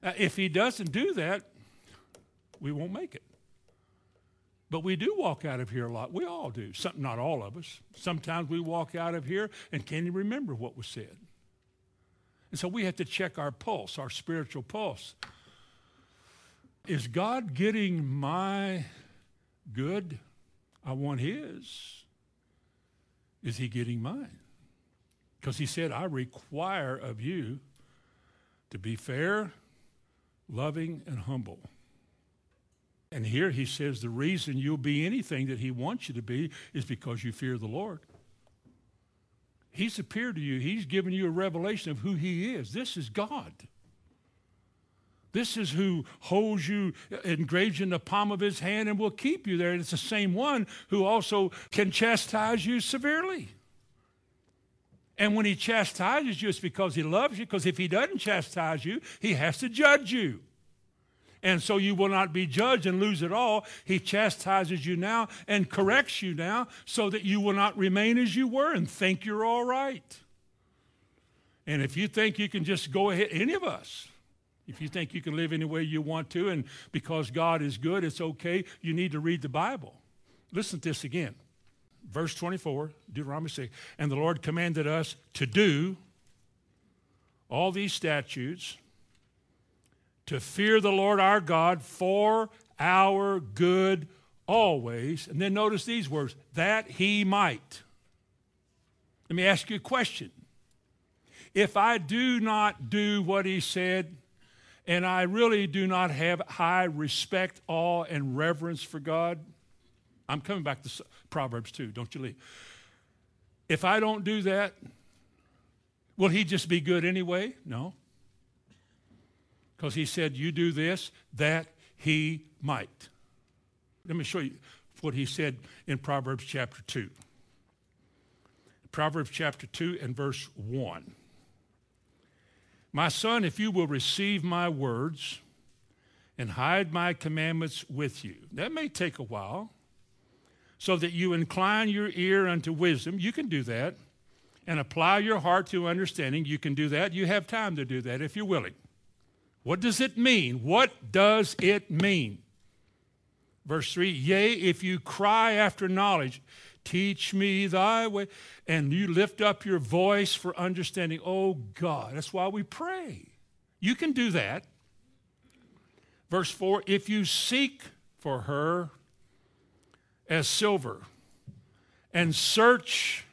A: Uh, if He doesn't do that, we won't make it. But we do walk out of here a lot. We all do. Some, not all of us. Sometimes we walk out of here and can't even remember what was said. And so we have to check our pulse, our spiritual pulse. Is God getting my good? I want His. Is He getting mine? Because He said, I require of you to be fair, loving, and humble. And here he says the reason you'll be anything that he wants you to be is because you fear the Lord. He's appeared to you, he's given you a revelation of who he is. This is God. This is who holds you engraved in the palm of his hand and will keep you there. And it's the same one who also can chastise you severely. And when he chastises you, it's because he loves you, because if he doesn't chastise you, he has to judge you and so you will not be judged and lose it all. He chastises you now and corrects you now so that you will not remain as you were and think you're all right. And if you think you can just go ahead, any of us, if you think you can live any way you want to and because God is good, it's okay, you need to read the Bible. Listen to this again. Verse 24, Deuteronomy 6. And the Lord commanded us to do all these statutes to fear the Lord our God for our good always. And then notice these words that he might. Let me ask you a question. If I do not do what he said, and I really do not have high respect, awe, and reverence for God, I'm coming back to Proverbs 2, don't you leave. If I don't do that, will he just be good anyway? No because he said, You do this, that he might. Let me show you what he said in Proverbs chapter 2. Proverbs chapter 2 and verse 1. My son, if you will receive my words and hide my commandments with you, that may take a while, so that you incline your ear unto wisdom. You can do that. And apply your heart to understanding. You can do that. You have time to do that if you're willing. What does it mean? What does it mean? Verse 3 Yea, if you cry after knowledge, teach me thy way, and you lift up your voice for understanding. Oh God, that's why we pray. You can do that. Verse 4 If you seek for her as silver and search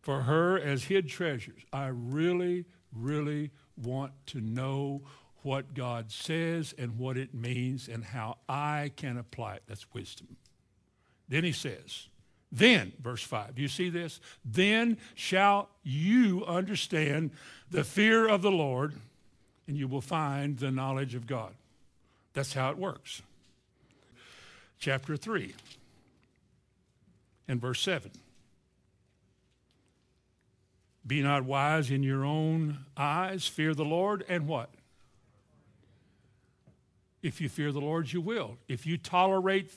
A: for her as hid treasures, I really, really want to know what God says and what it means and how I can apply it. That's wisdom. Then he says, then, verse 5, do you see this? Then shall you understand the fear of the Lord, and you will find the knowledge of God. That's how it works. Chapter 3 and verse 7. Be not wise in your own eyes, fear the Lord, and what? If you fear the Lord, you will. If you tolerate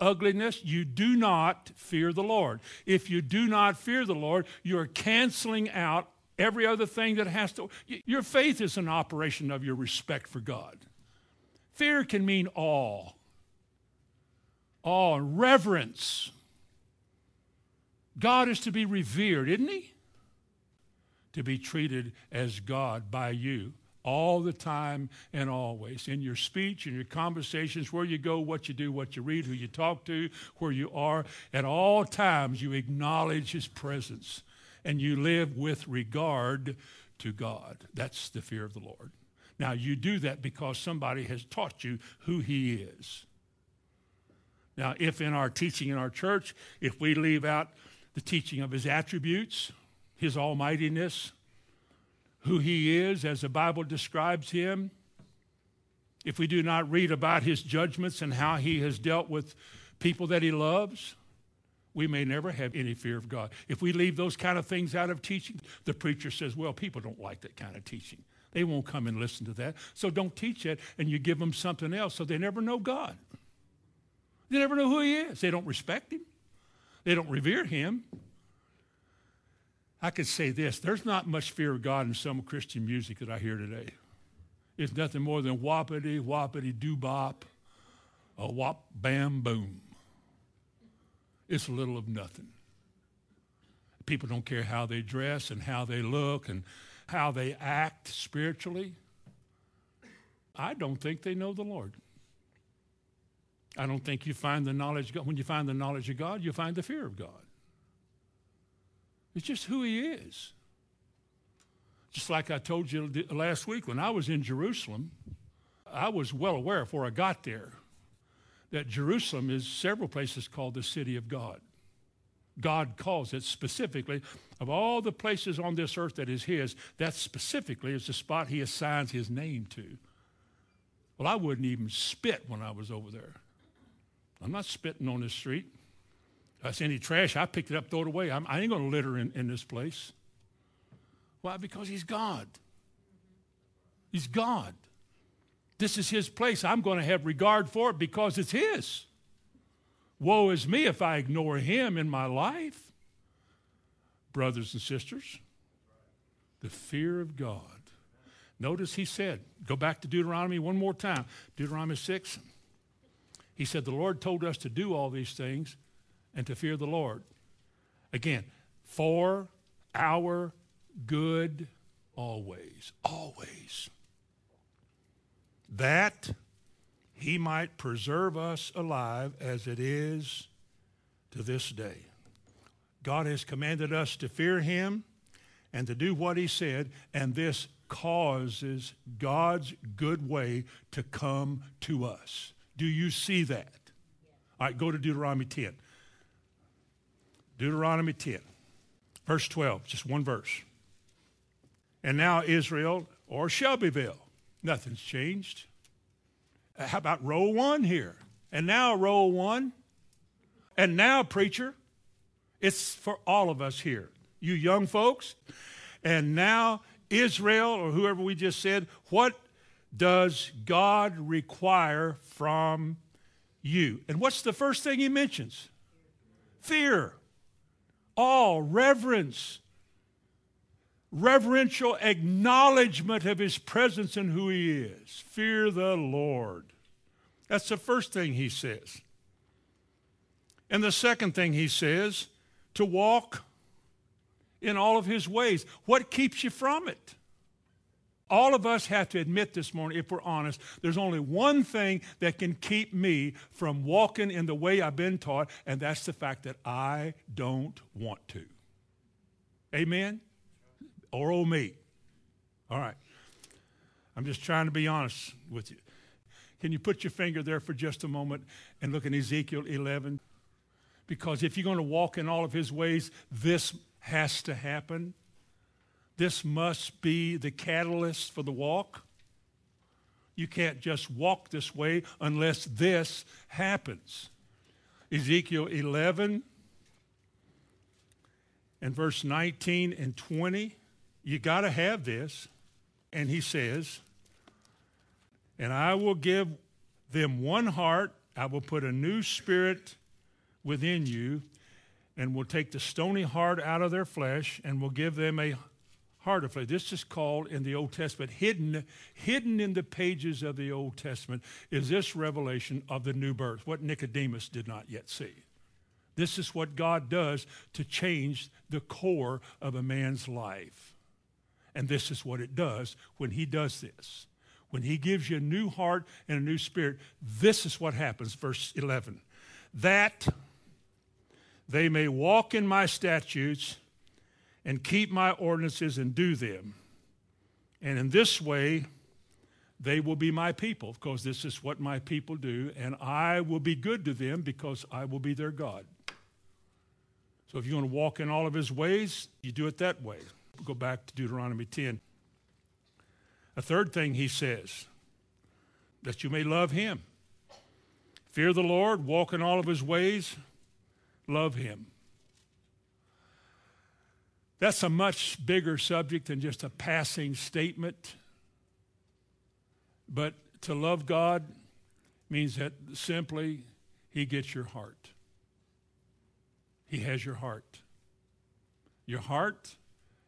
A: ugliness, you do not fear the Lord. If you do not fear the Lord, you're canceling out every other thing that has to. Your faith is an operation of your respect for God. Fear can mean awe, awe, and reverence. God is to be revered, isn't he? To be treated as God by you all the time and always in your speech, in your conversations, where you go, what you do, what you read, who you talk to, where you are. At all times, you acknowledge his presence and you live with regard to God. That's the fear of the Lord. Now, you do that because somebody has taught you who he is. Now, if in our teaching in our church, if we leave out the teaching of his attributes, his almightiness, who he is as the Bible describes him, if we do not read about his judgments and how he has dealt with people that he loves, we may never have any fear of God. If we leave those kind of things out of teaching, the preacher says, well, people don't like that kind of teaching. They won't come and listen to that. So don't teach it, and you give them something else so they never know God. They never know who he is. They don't respect him. They don't revere him. I could say this there's not much fear of God in some Christian music that I hear today. It's nothing more than whoppity, whoppity, doo bop, a whop, bam, boom. It's little of nothing. People don't care how they dress and how they look and how they act spiritually. I don't think they know the Lord. I don't think you find the knowledge of God. When you find the knowledge of God, you find the fear of God. It's just who he is. Just like I told you last week, when I was in Jerusalem, I was well aware before I got there that Jerusalem is several places called the city of God. God calls it specifically, of all the places on this earth that is His, that specifically is the spot He assigns His name to. Well, I wouldn't even spit when I was over there. I'm not spitting on the street. See any trash, I picked it up, throw it away. I'm, I ain't going to litter in, in this place. Why? Because he's God. He's God. This is his place. I'm going to have regard for it because it's his. Woe is me if I ignore him in my life. Brothers and sisters, the fear of God. Notice he said, go back to Deuteronomy one more time. Deuteronomy 6. He said, The Lord told us to do all these things and to fear the Lord. Again, for our good always, always. That he might preserve us alive as it is to this day. God has commanded us to fear him and to do what he said, and this causes God's good way to come to us. Do you see that? All right, go to Deuteronomy 10. Deuteronomy 10, verse 12, just one verse. And now Israel or Shelbyville, nothing's changed. Uh, how about row one here? And now row one. And now, preacher, it's for all of us here, you young folks. And now, Israel, or whoever we just said, what does God require from you? And what's the first thing he mentions? Fear awe, reverence, reverential acknowledgement of his presence and who he is. Fear the Lord. That's the first thing he says. And the second thing he says, to walk in all of his ways. What keeps you from it? All of us have to admit this morning, if we're honest, there's only one thing that can keep me from walking in the way I've been taught, and that's the fact that I don't want to. Amen? Or oh me. All right. I'm just trying to be honest with you. Can you put your finger there for just a moment and look in Ezekiel 11? Because if you're going to walk in all of his ways, this has to happen. This must be the catalyst for the walk. You can't just walk this way unless this happens. Ezekiel 11 and verse 19 and 20, you got to have this. And he says, And I will give them one heart I will put a new spirit within you, and will take the stony heart out of their flesh, and will give them a heart of flesh. This is called in the Old Testament, hidden, hidden in the pages of the Old Testament, is this revelation of the new birth, what Nicodemus did not yet see. This is what God does to change the core of a man's life. And this is what it does when he does this. When he gives you a new heart and a new spirit, this is what happens. Verse 11. That they may walk in my statutes and keep my ordinances and do them. And in this way, they will be my people, because this is what my people do, and I will be good to them because I will be their God. So if you want to walk in all of his ways, you do it that way. Go back to Deuteronomy 10. A third thing he says, that you may love him. Fear the Lord, walk in all of his ways, love him. That's a much bigger subject than just a passing statement. But to love God means that simply he gets your heart. He has your heart. Your heart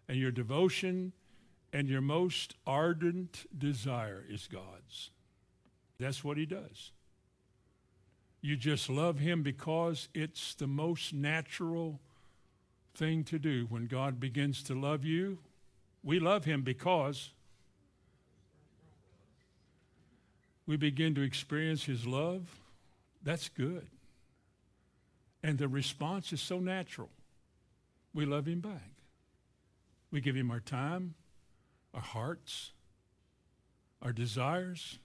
A: and your devotion and your most ardent desire is God's. That's what he does. You just love him because it's the most natural thing to do. When God begins to love you, we love him because we begin to experience his love. That's good. And the response is so natural. We love him back. We give him our time, our hearts, our desires.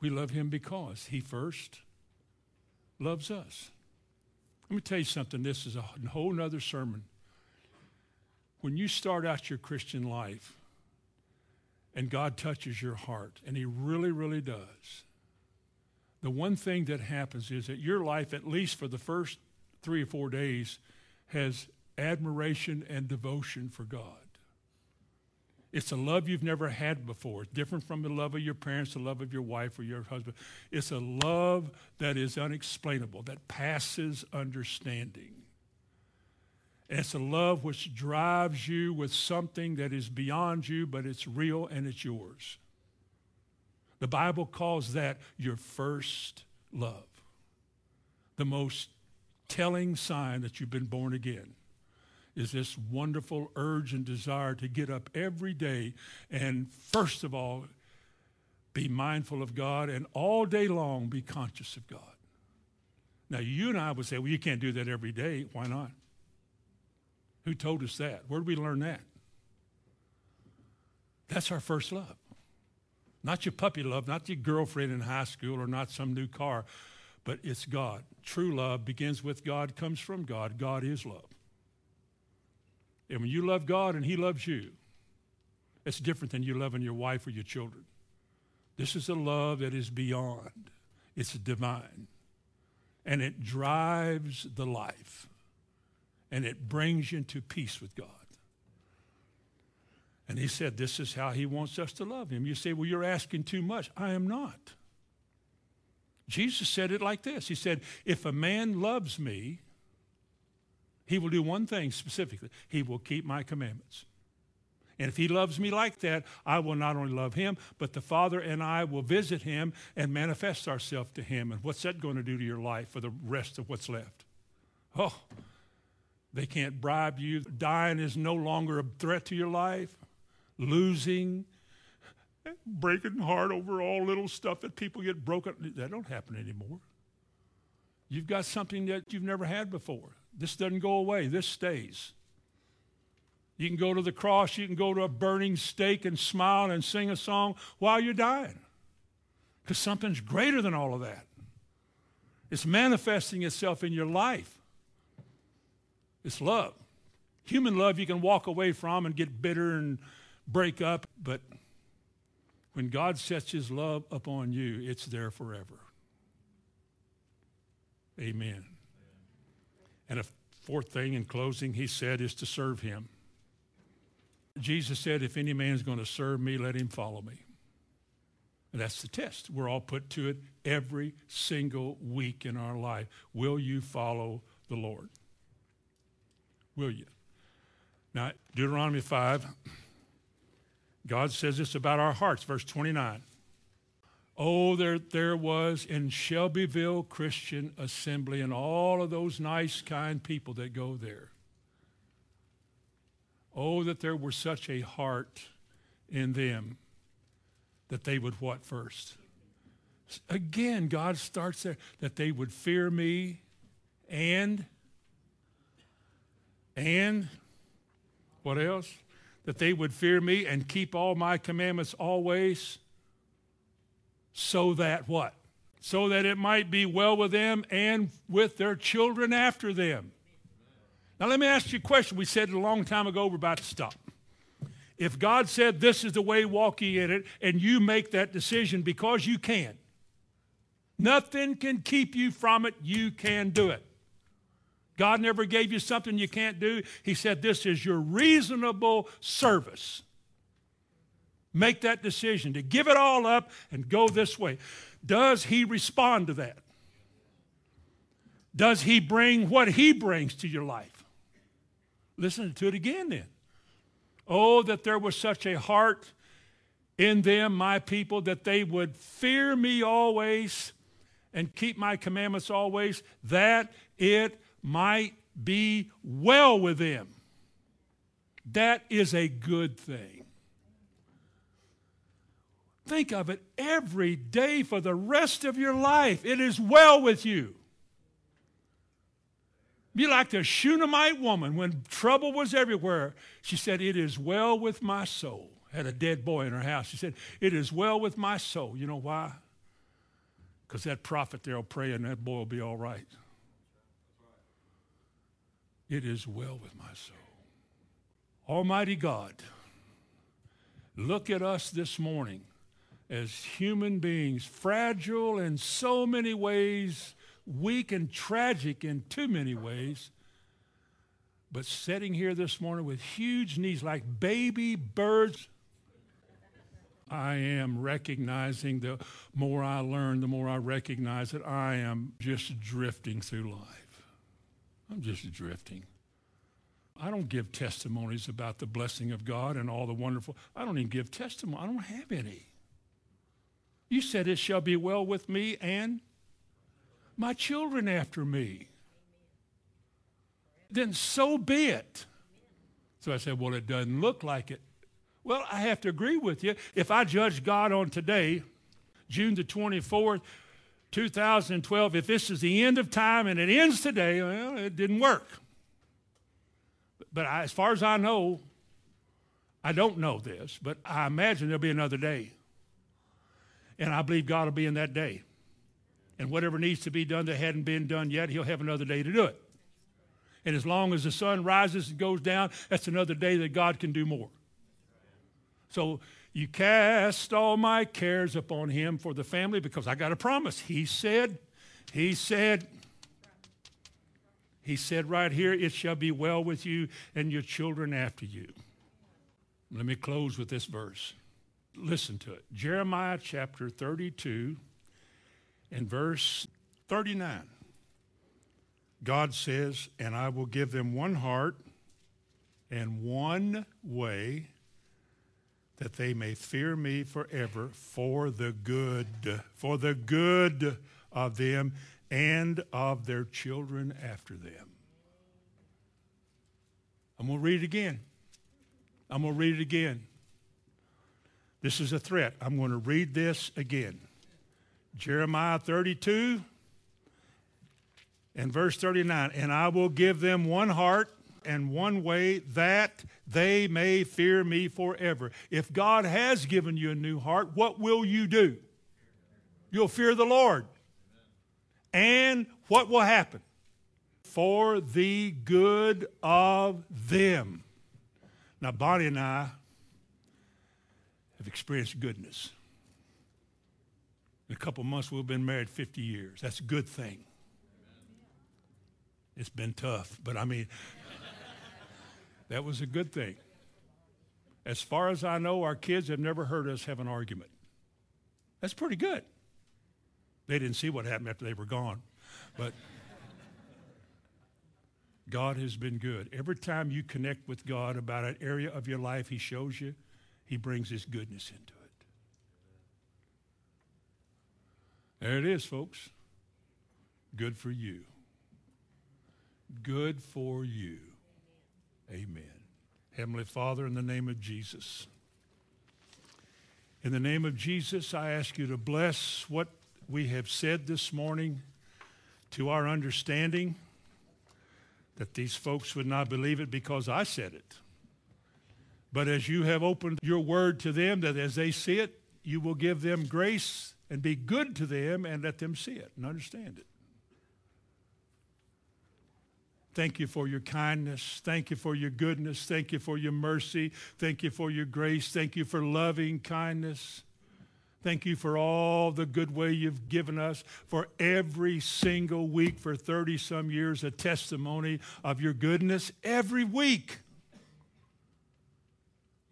A: We love him because he first loves us. Let me tell you something. This is a whole nother sermon. When you start out your Christian life and God touches your heart, and he really, really does, the one thing that happens is that your life, at least for the first three or four days, has admiration and devotion for God. It's a love you've never had before. It's different from the love of your parents, the love of your wife or your husband. It's a love that is unexplainable, that passes understanding. it's a love which drives you with something that is beyond you, but it's real and it's yours. The Bible calls that your first love. The most telling sign that you've been born again is this wonderful urge and desire to get up every day and, first of all, be mindful of God and all day long be conscious of God. Now, you and I would say, well, you can't do that every day. Why not? Who told us that? Where did we learn that? That's our first love. Not your puppy love, not your girlfriend in high school or not some new car, but it's God. True love begins with God, comes from God. God is love. And when you love God and He loves you, it's different than you loving your wife or your children. This is a love that is beyond, it's divine. And it drives the life, and it brings you into peace with God. And he said, This is how he wants us to love him. You say, Well, you're asking too much. I am not. Jesus said it like this He said, If a man loves me, he will do one thing specifically he will keep my commandments. And if he loves me like that, I will not only love him, but the Father and I will visit him and manifest ourselves to him. And what's that going to do to your life for the rest of what's left? Oh, they can't bribe you. Dying is no longer a threat to your life losing, breaking heart over all little stuff that people get broken. That don't happen anymore. You've got something that you've never had before. This doesn't go away. This stays. You can go to the cross, you can go to a burning stake and smile and sing a song while you're dying. Because something's greater than all of that. It's manifesting itself in your life. It's love. Human love you can walk away from and get bitter and break up, but when God sets his love upon you, it's there forever. Amen. And a fourth thing in closing, he said, is to serve him. Jesus said, If any man is going to serve me, let him follow me. And that's the test. We're all put to it every single week in our life. Will you follow the Lord? Will you? Now, Deuteronomy 5, God says this about our hearts, verse 29. Oh, there, there was in Shelbyville Christian Assembly and all of those nice, kind people that go there. Oh, that there were such a heart in them that they would what first? Again, God starts there, that they would fear me and, and, what else? That they would fear me and keep all my commandments always, so that what? So that it might be well with them and with their children after them. Now, let me ask you a question. We said it a long time ago, we're about to stop. If God said, This is the way, walk ye in it, and you make that decision because you can, nothing can keep you from it, you can do it. God never gave you something you can't do. He said, This is your reasonable service. Make that decision to give it all up and go this way. Does He respond to that? Does He bring what He brings to your life? Listen to it again then. Oh, that there was such a heart in them, my people, that they would fear me always and keep my commandments always, that it might be well with them. That is a good thing. Think of it every day for the rest of your life. It is well with you. Be like the Shunammite woman when trouble was everywhere. She said, It is well with my soul. Had a dead boy in her house. She said, It is well with my soul. You know why? Because that prophet there will pray and that boy will be all right. It is well with my soul. Almighty God, look at us this morning as human beings, fragile in so many ways weak and tragic in too many ways. But sitting here this morning with huge needs like baby birds, I am recognizing the more I learn, the more I recognize that I am just drifting through life. I'm just drifting. I don't give testimonies about the blessing of God and all the wonderful. I don't even give testimony. I don't have any. You said it shall be well with me and my children after me. Then so be it. So I said, Well, it doesn't look like it. Well, I have to agree with you. If I judge God on today, June the 24th, 2012, if this is the end of time and it ends today, well, it didn't work. But I, as far as I know, I don't know this, but I imagine there'll be another day. And I believe God will be in that day. And whatever needs to be done that hadn't been done yet, he'll have another day to do it. And as long as the sun rises and goes down, that's another day that God can do more. So you cast all my cares upon him for the family because I got a promise. He said, He said, He said right here, it shall be well with you and your children after you. Let me close with this verse. Listen to it. Jeremiah chapter 32 and verse 39, God says, And I will give them one heart and one way that they may fear me forever for the good, for the good of them and of their children after them. I'm going to read it again. I'm going to read it again. This is a threat. I'm going to read this again. Jeremiah 32 and verse 39 And I will give them one heart and one way that they may fear me forever. If God has given you a new heart, what will you do? You'll fear the Lord. And what will happen? For the good of them. Now, Bonnie and I have experienced goodness. In a couple months, we'll have been married 50 years. That's a good thing. It's been tough, but I mean, that was a good thing. As far as I know, our kids have never heard us have an argument. That's pretty good. They didn't see what happened after they were gone. But God has been good. Every time you connect with God about an area of your life He shows you, He brings His goodness into it. There it is, folks. Good for you. Good for you. Amen. Heavenly Father, in the name of Jesus. In the name of Jesus, I ask you to bless what we have said this morning to our understanding, that these folks would not believe it because I said it. But as you have opened your word to them, that as they see it, you will give them grace and be good to them and let them see it and understand it. Thank you for your kindness. Thank you for your goodness. Thank you for your mercy. Thank you for your grace. Thank you for loving kindness. Thank you for all the good way you've given us for every single week for 30 some years, a testimony of your goodness every week.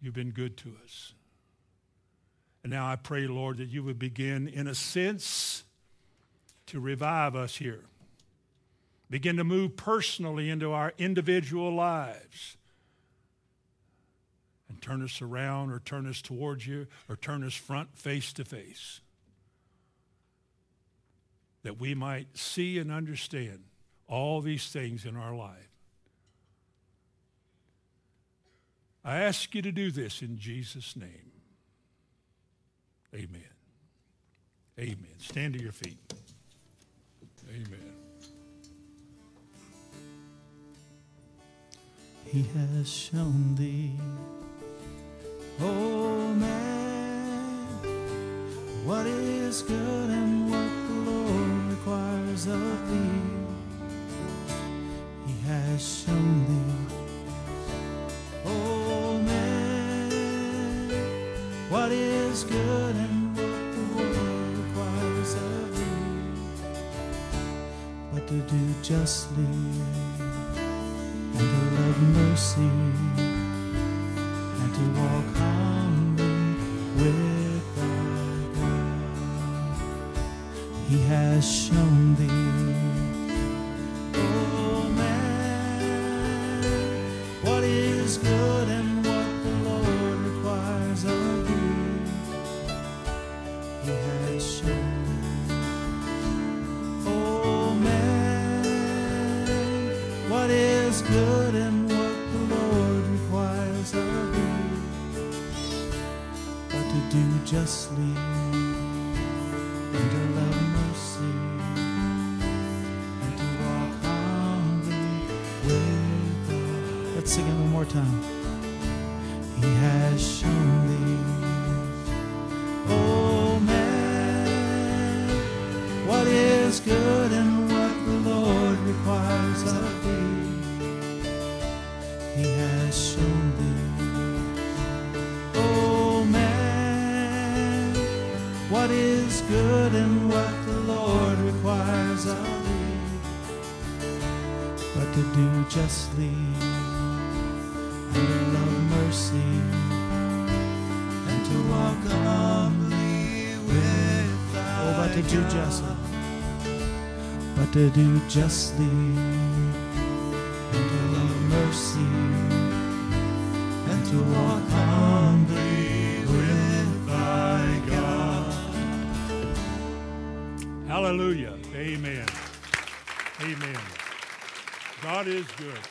A: You've been good to us. And now I pray, Lord, that you would begin, in a sense, to revive us here begin to move personally into our individual lives and turn us around or turn us towards you or turn us front face to face. That we might see and understand all these things in our life. I ask you to do this in Jesus' name. Amen. Amen. Stand to your feet. Amen.
B: he has shown thee. Oh man, what is good and what the Lord requires of thee. He has shown good and what the world requires of thee. But to do justly and to love mercy and to walk humbly with thy God. He has shown time. He has shown thee, oh man, what is good and what the Lord requires of thee. He has shown thee, oh man, what is good and what the Lord requires of thee, but to do justly mercy and to walk humbly with thy Oh, but to do justly, but to do justly and to love mercy and to walk humbly with thy God.
A: Hallelujah. Amen. Amen. God is good. Amen.